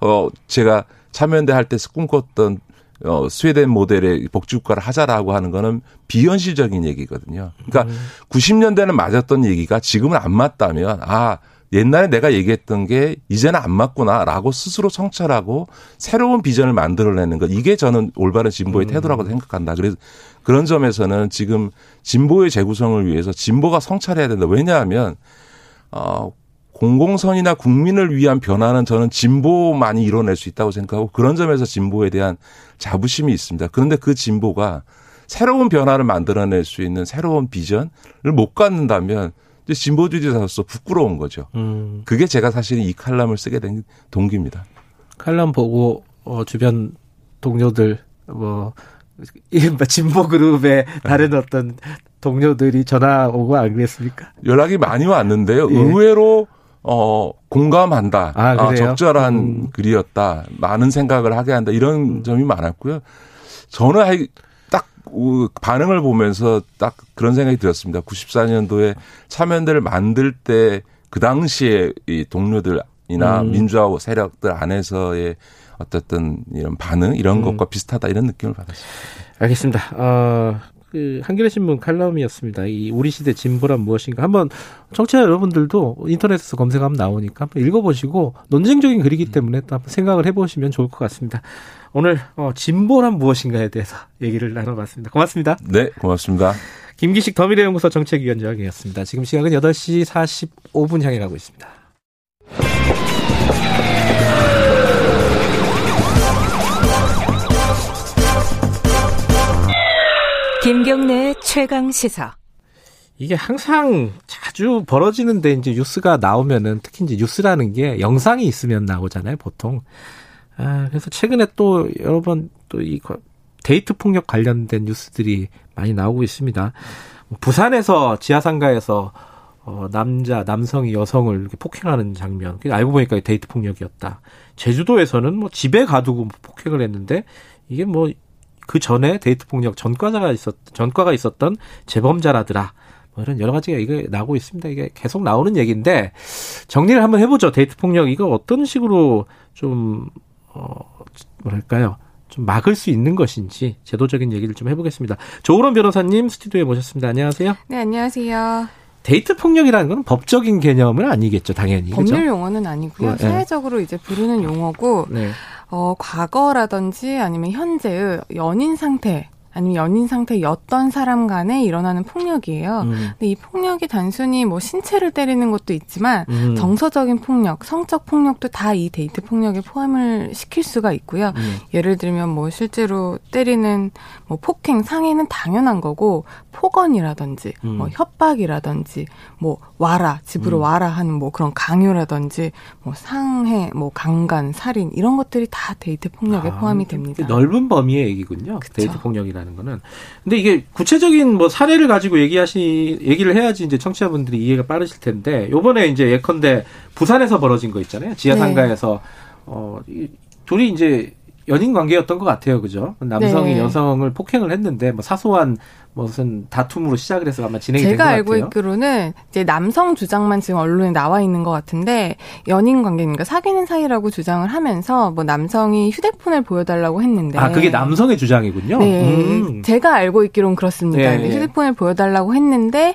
어 제가 참여연대 할 때 꿈꿨던 어, 스웨덴 모델의 복지국가를 하자라고 하는 거는 비현실적인 얘기거든요. 그러니까 음. 90년대는 맞았던 얘기가 지금은 안 맞다면 아 옛날에 내가 얘기했던 게 이제는 안 맞구나라고 스스로 성찰하고 새로운 비전을 만들어내는 것 이게 저는 올바른 진보의 음. 태도라고 생각한다. 그래서 그런 점에서는 지금 진보의 재구성을 위해서 진보가 성찰해야 된다. 왜냐하면 어 공공선이나 국민을 위한 변화는 저는 진보만이 이뤄낼 수 있다고 생각하고 그런 점에서 진보에 대한 자부심이 있습니다. 그런데 그 진보가 새로운 변화를 만들어낼 수 있는 새로운 비전을 못 갖는다면 이제 진보주의자로서 부끄러운 거죠. 음. 그게 제가 사실 이 칼럼을 쓰게 된 동기입니다. 칼럼 보고 어, 주변 동료들 뭐 이른바 진보 그룹의 다른 네. 어떤 동료들이 전화 오고 안 그랬습니까? 연락이 많이 왔는데요. 예. 의외로 어, 공감한다. 아, 아 적절한 음. 글이었다. 많은 생각을 하게 한다. 이런 음. 점이 많았고요. 저는 딱 반응을 보면서 딱 그런 생각이 들었습니다. 94년도에 참여연대를 만들 때 그 당시에 이 동료들이나 음. 민주화 세력들 안에서의 어떻든 이런 반응 이런 음. 것과 비슷하다 이런 느낌을 받았습니다. 알겠습니다. 어, 그 한겨레 신문 칼럼이었습니다. 이 우리 시대 진보란 무엇인가 한번 청취자 여러분들도 인터넷에서 검색하면 나오니까 한번 읽어보시고 논쟁적인 글이기 때문에 또 한번 생각을 해보시면 좋을 것 같습니다. 오늘 어, 진보란 무엇인가에 대해서 얘기를 나눠봤습니다. 고맙습니다. 네, 고맙습니다. 김기식 더미래연구소 정책위원장이었습니다. 지금 시각은 8시 45분 향해 가고 있습니다. 김경래 최강 시사. 이게 항상 자주 벌어지는데 이제 뉴스가 나오면은 특히 이제 뉴스라는 게 영상이 있으면 나오잖아요, 보통. 아, 그래서 최근에 또 여러 번 또 이 데이트 폭력 관련된 뉴스들이 많이 나오고 있습니다. 부산에서 지하상가에서 어, 남자, 남성이 여성을 이렇게 폭행하는 장면. 알고 보니까 데이트 폭력이었다. 제주도에서는 뭐 집에 가두고 폭행을 했는데 이게 뭐 그 전에 데이트 폭력 전과자가 있었 전과가 있었던 재범자라더라. 뭐 이런 여러 가지가 이게 나오고 있습니다. 이게 계속 나오는 얘기인데 정리를 한번 해보죠. 데이트 폭력 이거 어떤 식으로 좀 어, 뭐랄까요? 좀 막을 수 있는 것인지 제도적인 얘기를 좀 해보겠습니다. 조으론 변호사님 스튜디오에 모셨습니다. 안녕하세요. 네, 안녕하세요. 데이트 폭력이라는 건 법적인 개념은 아니겠죠, 당연히. 법률 그렇죠? 용어는 아니고요. 네. 사회적으로 이제 부르는 용어고 네. 어, 과거라든지 아니면 현재의 연인 상태 아니면 연인 상태였던 사람 간에 일어나는 폭력이에요. 음. 근데 이 폭력이 단순히 뭐 신체를 때리는 것도 있지만 음. 정서적인 폭력, 성적 폭력도 다 이 데이트 폭력에 포함을 시킬 수가 있고요. 음. 예를 들면 뭐 실제로 때리는 뭐 폭행 상해는 당연한 거고 폭언이라든지 음. 뭐 협박이라든지 뭐 와라 집으로 음. 와라 하는 뭐 그런 강요라든지 뭐 상해, 뭐 강간, 살인 이런 것들이 다 데이트 폭력에 아, 포함이 됩니다. 넓은 범위의 얘기군요. 그쵸. 데이트 폭력이라 있다는 거는. 근데 이게 구체적인 뭐 사례를 가지고 얘기하시 얘기를 해야지 이제 청취자분들이 이해가 빠르실 텐데 요번에 이제 예컨대 부산에서 벌어진 거 있잖아요. 지하 상가에서 네. 어 둘이 이제 연인 관계였던 것 같아요, 그죠? 남성이 네. 여성을 폭행을 했는데 뭐 사소한 무슨 다툼으로 시작을 해서 아마 진행이 된것 같아요. 제가 알고 있기로는 이제 남성 주장만 지금 언론에 나와 있는 것 같은데 연인 관계니까 사귀는 사이라고 주장을 하면서 뭐 남성이 휴대폰을 보여달라고 했는데 아 그게 남성의 주장이군요. 네, 음. 제가 알고 있기로는 그렇습니다. 네. 휴대폰을 보여달라고 했는데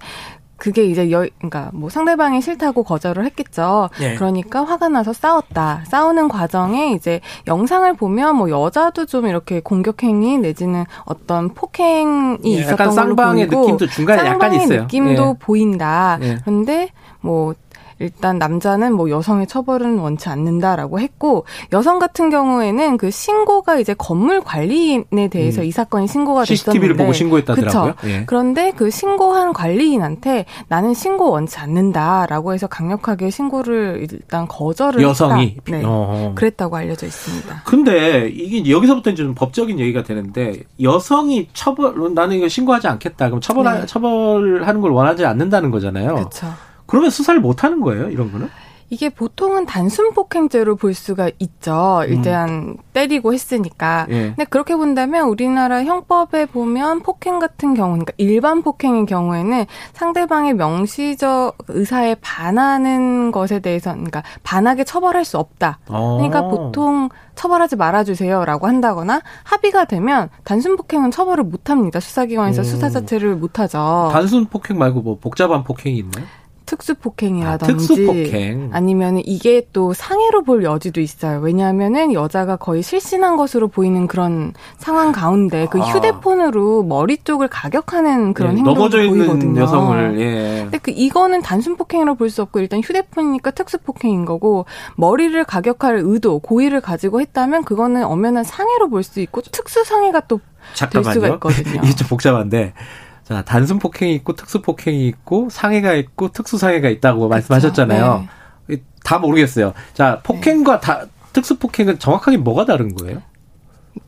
그게 이제 여, 그러니까 뭐 상대방이 싫다고 거절을 했겠죠. 예. 그러니까 화가 나서 싸웠다. 싸우는 과정에 이제 영상을 보면 뭐 여자도 좀 이렇게 공격행위 내지는 어떤 폭행이 예, 있었던 걸로 쌍방의 보이고 느낌도 중간에 약간 있어요. 느낌도 예. 보인다. 예. 그런데 뭐 일단 남자는 뭐 여성의 처벌은 원치 않는다라고 했고 여성 같은 경우에는 그 신고가 이제 건물 관리인에 대해서 음. 이 사건이 신고가 됐었는데 CCTV를 보고 신고했다더라고요. 예. 그런데 그 신고한 관리인한테 나는 신고 원치 않는다라고 해서 강력하게 신고를 일단 거절을 여성이 했다. 네. 어 그랬다고 알려져 있습니다. 근데 이게 여기서부터 이제 좀 법적인 얘기가 되는데 여성이 처벌 나는 이거 신고하지 않겠다. 그럼 처벌 네. 처벌하는 걸 원하지 않는다는 거잖아요. 그렇죠. 그러면 수사를 못 하는 거예요, 이런 거는? 이게 보통은 단순 폭행죄로 볼 수가 있죠. 일단 음. 때리고 했으니까. 예. 근데 그렇게 본다면 우리나라 형법에 보면 폭행 같은 경우, 그러니까 일반 폭행의 경우에는 상대방의 명시적 의사에 반하는 것에 대해서, 그러니까 반하게 처벌할 수 없다. 그러니까 어. 보통 처벌하지 말아주세요라고 한다거나 합의가 되면 단순 폭행은 처벌을 못합니다. 수사기관에서 음. 수사 자체를 못하죠. 단순 폭행 말고 뭐 복잡한 폭행이 있나요? 특수폭행이라든지 아, 특수폭행. 아니면 이게 또 상해로 볼 여지도 있어요. 왜냐하면은 여자가 거의 실신한 것으로 보이는 그런 상황 가운데 그 아. 휴대폰으로 머리 쪽을 가격하는 그런 예, 행동을 보이거든요. 여성을 예. 근데 그 이거는 단순 폭행으로 볼 수 없고 일단 휴대폰이니까 특수폭행인 거고 머리를 가격할 의도, 고의를 가지고 했다면 그거는 엄연한 상해로 볼 수 있고 특수 상해가 또 될 수가 있거든요. [laughs] 이게 좀 복잡한데 자, 단순 폭행이 있고 특수 폭행이 있고 상해가 있고 특수 상해가 있다고 그렇죠. 말씀하셨잖아요. 네. 다 모르겠어요. 자, 폭행과 네. 다, 특수 폭행은 정확하게 뭐가 다른 거예요?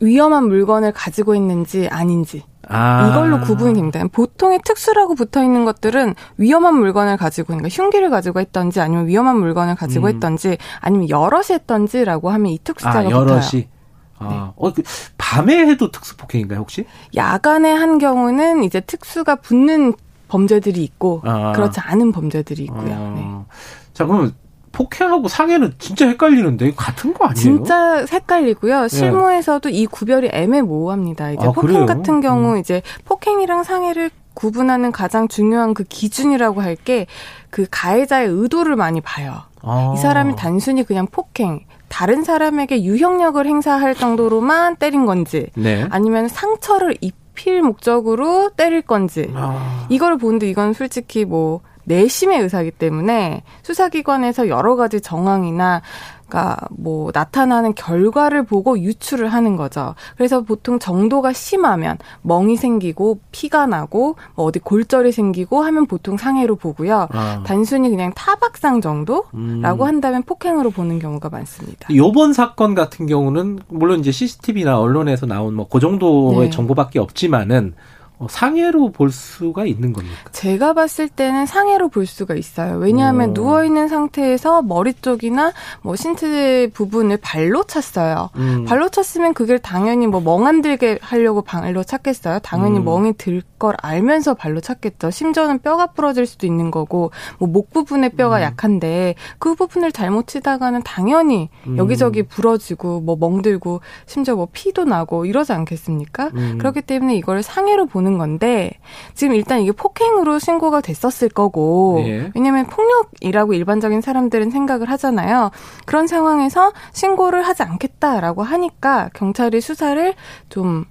위험한 물건을 가지고 있는지 아닌지. 아. 이걸로 구분이 됩니다. 보통의 특수라고 붙어 있는 것들은 위험한 물건을 가지고, 그러니까 흉기를 가지고 있던지 아니면 위험한 물건을 가지고 음. 있던지 아니면 여럿이 했던지라고 하면 이 특수자가 아, 여럿이. 붙어요. 아, 네. 어, 그 밤에 해도 특수 폭행인가요, 혹시? 야간에 한 경우는 이제 특수가 붙는 범죄들이 있고 아. 그렇지 않은 범죄들이 있고요. 아. 네. 자, 그러면 폭행하고 상해는 진짜 헷갈리는데 같은 거 아니에요? 진짜 헷갈리고요. 네. 실무에서도 네. 이 구별이 애매모호합니다. 이제 아, 폭행 그래요? 같은 경우 음. 이제 폭행이랑 상해를 구분하는 가장 중요한 그 기준이라고 할 게 그 가해자의 의도를 많이 봐요. 아. 이 사람이 단순히 그냥 폭행, 다른 사람에게 유형력을 행사할 정도로만 때린 건지 네. 아니면 상처를 입힐 목적으로 때릴 건지 아. 이걸 보는데 이건 솔직히 뭐 내심의 의사기 때문에 수사기관에서 여러 가지 정황이나 뭐 나타나는 결과를 보고 유추를 하는 거죠. 그래서 보통 정도가 심하면 멍이 생기고 피가 나고 뭐 어디 골절이 생기고 하면 보통 상해로 보고요. 아. 단순히 그냥 타박상 정도라고 음. 한다면 폭행으로 보는 경우가 많습니다. 요번 사건 같은 경우는 물론 이제 CCTV나 언론에서 나온 뭐 그 정도의 네. 정보밖에 없지만은 어, 상해로 볼 수가 있는 겁니까? 제가 봤을 때는 상해로 볼 수가 있어요. 왜냐하면 오. 누워 있는 상태에서 머리 쪽이나 뭐 신체 부분을 발로 찼어요. 음. 발로 찼으면 그게 당연히 뭐 멍안 들게 하려고 발로 찼겠어요. 당연히 음. 멍이 들 걸 알면서 발로 찼겠죠. 심지어는 뼈가 부러질 수도 있는 거고 뭐 목 부분의 뼈가 음. 약한데 그 부분을 잘못 치다가는 당연히 음. 여기저기 부러지고 뭐 멍들고 심지어 뭐 피도 나고 이러지 않겠습니까? 음. 그렇기 때문에 이걸 상해로 보는 하는 건데 지금 일단 이게 폭행으로 신고가 됐었을 거고 예. 왜냐하면 폭력이라고 일반적인 사람들은 생각을 하잖아요. 그런 상황에서 신고를 하지 않겠다라고 하니까 경찰이 수사를 좀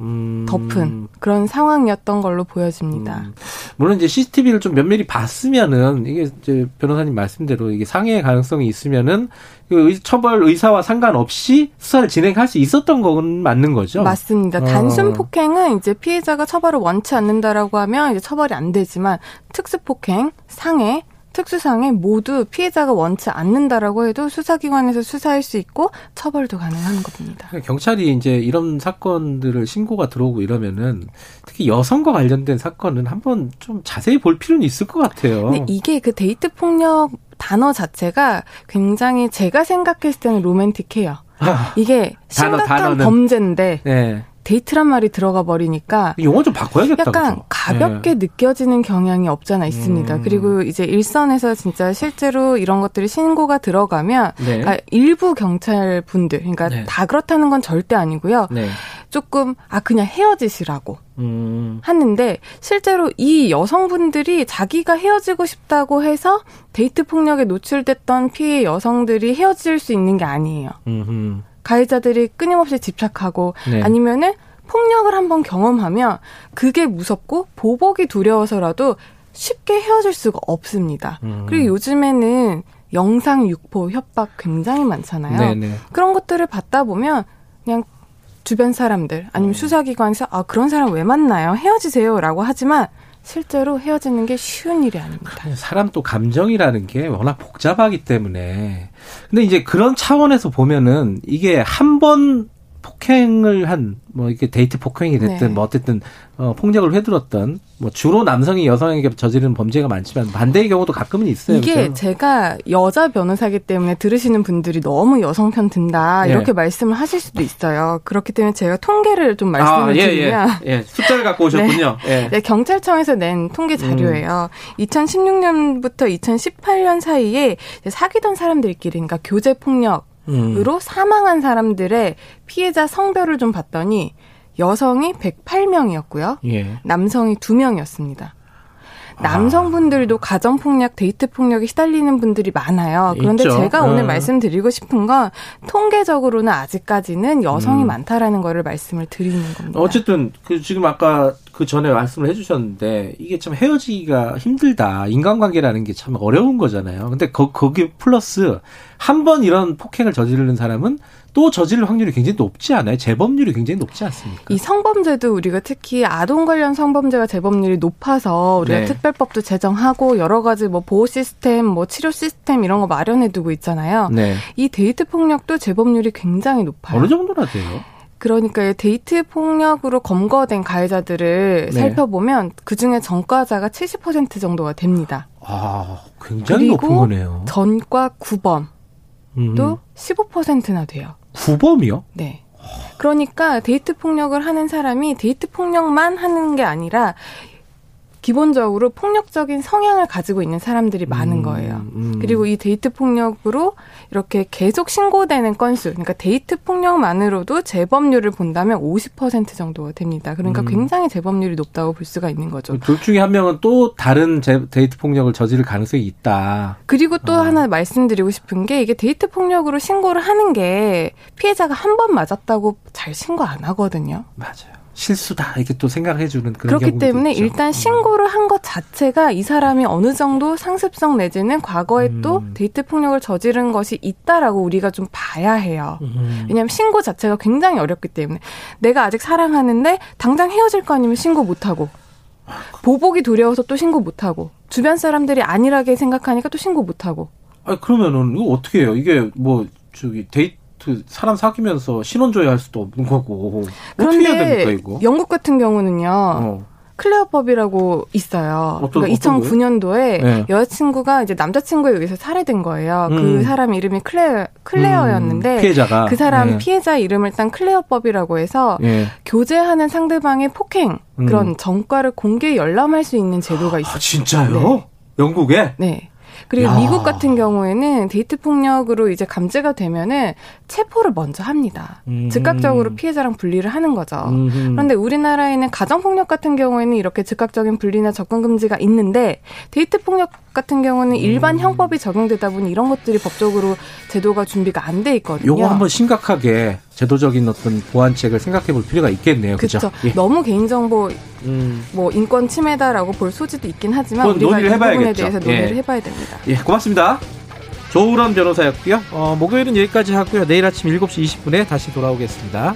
음... 덮은 그런 상황이었던 걸로 보여집니다. 음... 물론 이제 CCTV를 좀 면밀히 봤으면은 이게 이제 변호사님 말씀대로 이게 상해 가능성이 있으면은 그 처벌 의사와 상관없이 수사를 진행할 수 있었던 건 맞는 거죠. 맞습니다. 어. 단순 폭행은 이제 피해자가 처벌을 원치 않는다라고 하면 이제 처벌이 안 되지만 특수 폭행, 상해 특수상에 모두 피해자가 원치 않는다라고 해도 수사기관에서 수사할 수 있고 처벌도 가능한 겁니다. 경찰이 이제 이런 사건들을 신고가 들어오고 이러면은 특히 여성과 관련된 사건은 한번 좀 자세히 볼 필요는 있을 것 같아요. 근데 이게 그 데이트 폭력 단어 자체가 굉장히 제가 생각했을 때는 로맨틱해요. 아, 이게 심각한 단어, 범죄인데 네. 데이트란 말이 들어가 버리니까 용어 좀 바꿔야겠다. 약간 그렇죠? 가볍게 네. 느껴지는 경향이 없잖아 있습니다. 음. 그리고 이제 일선에서 진짜 실제로 이런 것들이 신고가 들어가면 네. 그러니까 일부 경찰 분들, 그러니까 네. 다 그렇다는 건 절대 아니고요. 네. 조금 아 그냥 헤어지시라고 음. 하는데 실제로 이 여성분들이 자기가 헤어지고 싶다고 해서 데이트 폭력에 노출됐던 피해 여성들이 헤어질 수 있는 게 아니에요. 음흠. 가해자들이 끊임없이 집착하고 네. 아니면은 폭력을 한번 경험하면 그게 무섭고 보복이 두려워서라도 쉽게 헤어질 수가 없습니다. 음. 그리고 요즘에는 영상 육포 협박 굉장히 많잖아요. 네네. 그런 것들을 받다 보면 그냥 주변 사람들 아니면 음. 수사기관에서 아 그런 사람 왜 만나요? 헤어지세요라고 하지만 실제로 헤어지는 게 쉬운 일이 아닙니다. 사람 또 감정이라는 게 워낙 복잡하기 때문에. 근데 이제 그런 차원에서 보면은 이게 한 번 폭행을 한 뭐 이게 데이트 폭행이 됐든 네. 뭐 어쨌든 어 폭력을 휘둘렀던 뭐 주로 남성이 여성에게 저지르는 범죄가 많지만 반대의 경우도 가끔은 있어요. 이게 그렇죠? 제가 여자 변호사기 때문에 들으시는 분들이 너무 여성 편 든다 예. 이렇게 말씀을 하실 수도 있어요. 그렇기 때문에 제가 통계를 좀 말씀을 아, 예, 예. 드리면 예, 예. 숫자를 갖고 [laughs] 오셨군요. 네. 예. 네, 경찰청에서 낸 통계 자료예요. 음. 2016년부터 2018년 사이에 사귀던 사람들끼리 그러니까 교제 폭력 으로 음. 사망한 사람들의 피해자 성별을 좀 봤더니 여성이 108명이었고요. 예. 남성이 2명이었습니다. 남성분들도 아. 가정 폭력, 데이트 폭력에 시달리는 분들이 많아요. 그런데 있죠. 제가 오늘 네. 말씀드리고 싶은 건 통계적으로는 아직까지는 여성이 음. 많다라는 거를 말씀을 드리는 겁니다. 어쨌든 그 지금 아까 그 전에 말씀을 해주셨는데 이게 참 헤어지기가 힘들다. 인간관계라는 게 참 어려운 거잖아요. 근데 거, 거기 플러스 한 번 이런 폭행을 저지르는 사람은 또 저지를 확률이 굉장히 높지 않아요? 재범률이 굉장히 높지 않습니까? 이 성범죄도 우리가 특히 아동 관련 성범죄가 재범률이 높아서 우리가 네. 특별법도 제정하고 여러 가지 뭐 보호 시스템, 뭐 치료 시스템 이런 거 마련해 두고 있잖아요. 네. 이 데이트 폭력도 재범률이 굉장히 높아요. 어느 정도나 돼요? 그러니까 데이트 폭력으로 검거된 가해자들을 네. 살펴보면 그 중에 전과자가 70% 정도가 됩니다. 아, 굉장히 높은 거네요. 전과 9범. 또 15%나 돼요. 구범이요? 네. 그러니까 데이트 폭력을 하는 사람이 데이트 폭력만 하는 게 아니라 기본적으로 폭력적인 성향을 가지고 있는 사람들이 많은 음, 거예요. 음. 그리고 이 데이트 폭력으로 이렇게 계속 신고되는 건수, 그러니까 데이트 폭력만으로도 재범률을 본다면 50% 정도가 됩니다. 그러니까 음. 굉장히 재범률이 높다고 볼 수가 있는 거죠. 둘 중에 한 명은 또 다른 데이트 폭력을 저지를 가능성이 있다. 그리고 또 어. 하나 말씀드리고 싶은 게 이게 데이트 폭력으로 신고를 하는 게 피해자가 한 번 맞았다고 잘 신고 안 하거든요. 맞아요. 실수다 이렇게 또 생각해 주는 그런 그렇기 때문에 있죠. 일단 신고를 한 것 자체가 이 사람이 어느 정도 상습성 내지는 과거에 음. 또 데이트 폭력을 저지른 것이 있다라고 우리가 좀 봐야 해요. 음. 왜냐하면 신고 자체가 굉장히 어렵기 때문에 내가 아직 사랑하는데 당장 헤어질 거 아니면 신고 못 하고 보복이 두려워서 또 신고 못 하고 주변 사람들이 안일하게 생각하니까 또 신고 못 하고. 아 그러면은 이거 어떻게 해요? 이게 뭐 저기 데이트 그 사람 사귀면서 신원 조회할 수도 없는 거고 어떻게 해야 됩니까 이거? 영국 같은 경우는요. 어. 클레어법이라고 있어요. 어떤, 그러니까 2009년도에 네. 여자친구가 이제 남자친구에 의해서 살해된 거예요. 그 음. 그 사람 이름이 클레어, 클레어였는데 음, 피해자가 그 사람 네. 피해자 이름을 딴 클레어법이라고 해서 네. 교제하는 상대방의 폭행 음. 그런 전과를 공개 열람할 수 있는 제도가 있어요. 아, 진짜요? 네. 영국에? 네. 그리고 야. 미국 같은 경우에는 데이트 폭력으로 이제 감지가 되면은 체포를 먼저 합니다. 음 즉각적으로 피해자랑 분리를 하는 거죠. 음흠. 그런데 우리나라에는 가정 폭력 같은 경우에는 이렇게 즉각적인 분리나 접근 금지가 있는데 데이트 폭력 같은 경우는 일반 음. 형법이 적용되다 보니 이런 것들이 법적으로 제도가 준비가 안 돼 있거든요. 요거 한번 심각하게 제도적인 어떤 보완책을 생각해 볼 필요가 있겠네요. 그렇죠. 예. 너무 개인정보 음. 뭐 인권 침해다라고 볼 소지도 있긴 하지만 우리가 이 부분에 대해서 논의를 예. 해봐야 됩니다. 예, 고맙습니다. 조우런 변호사였고요. 어, 목요일은 여기까지 하고요. 내일 아침 7시 20분에 다시 돌아오겠습니다.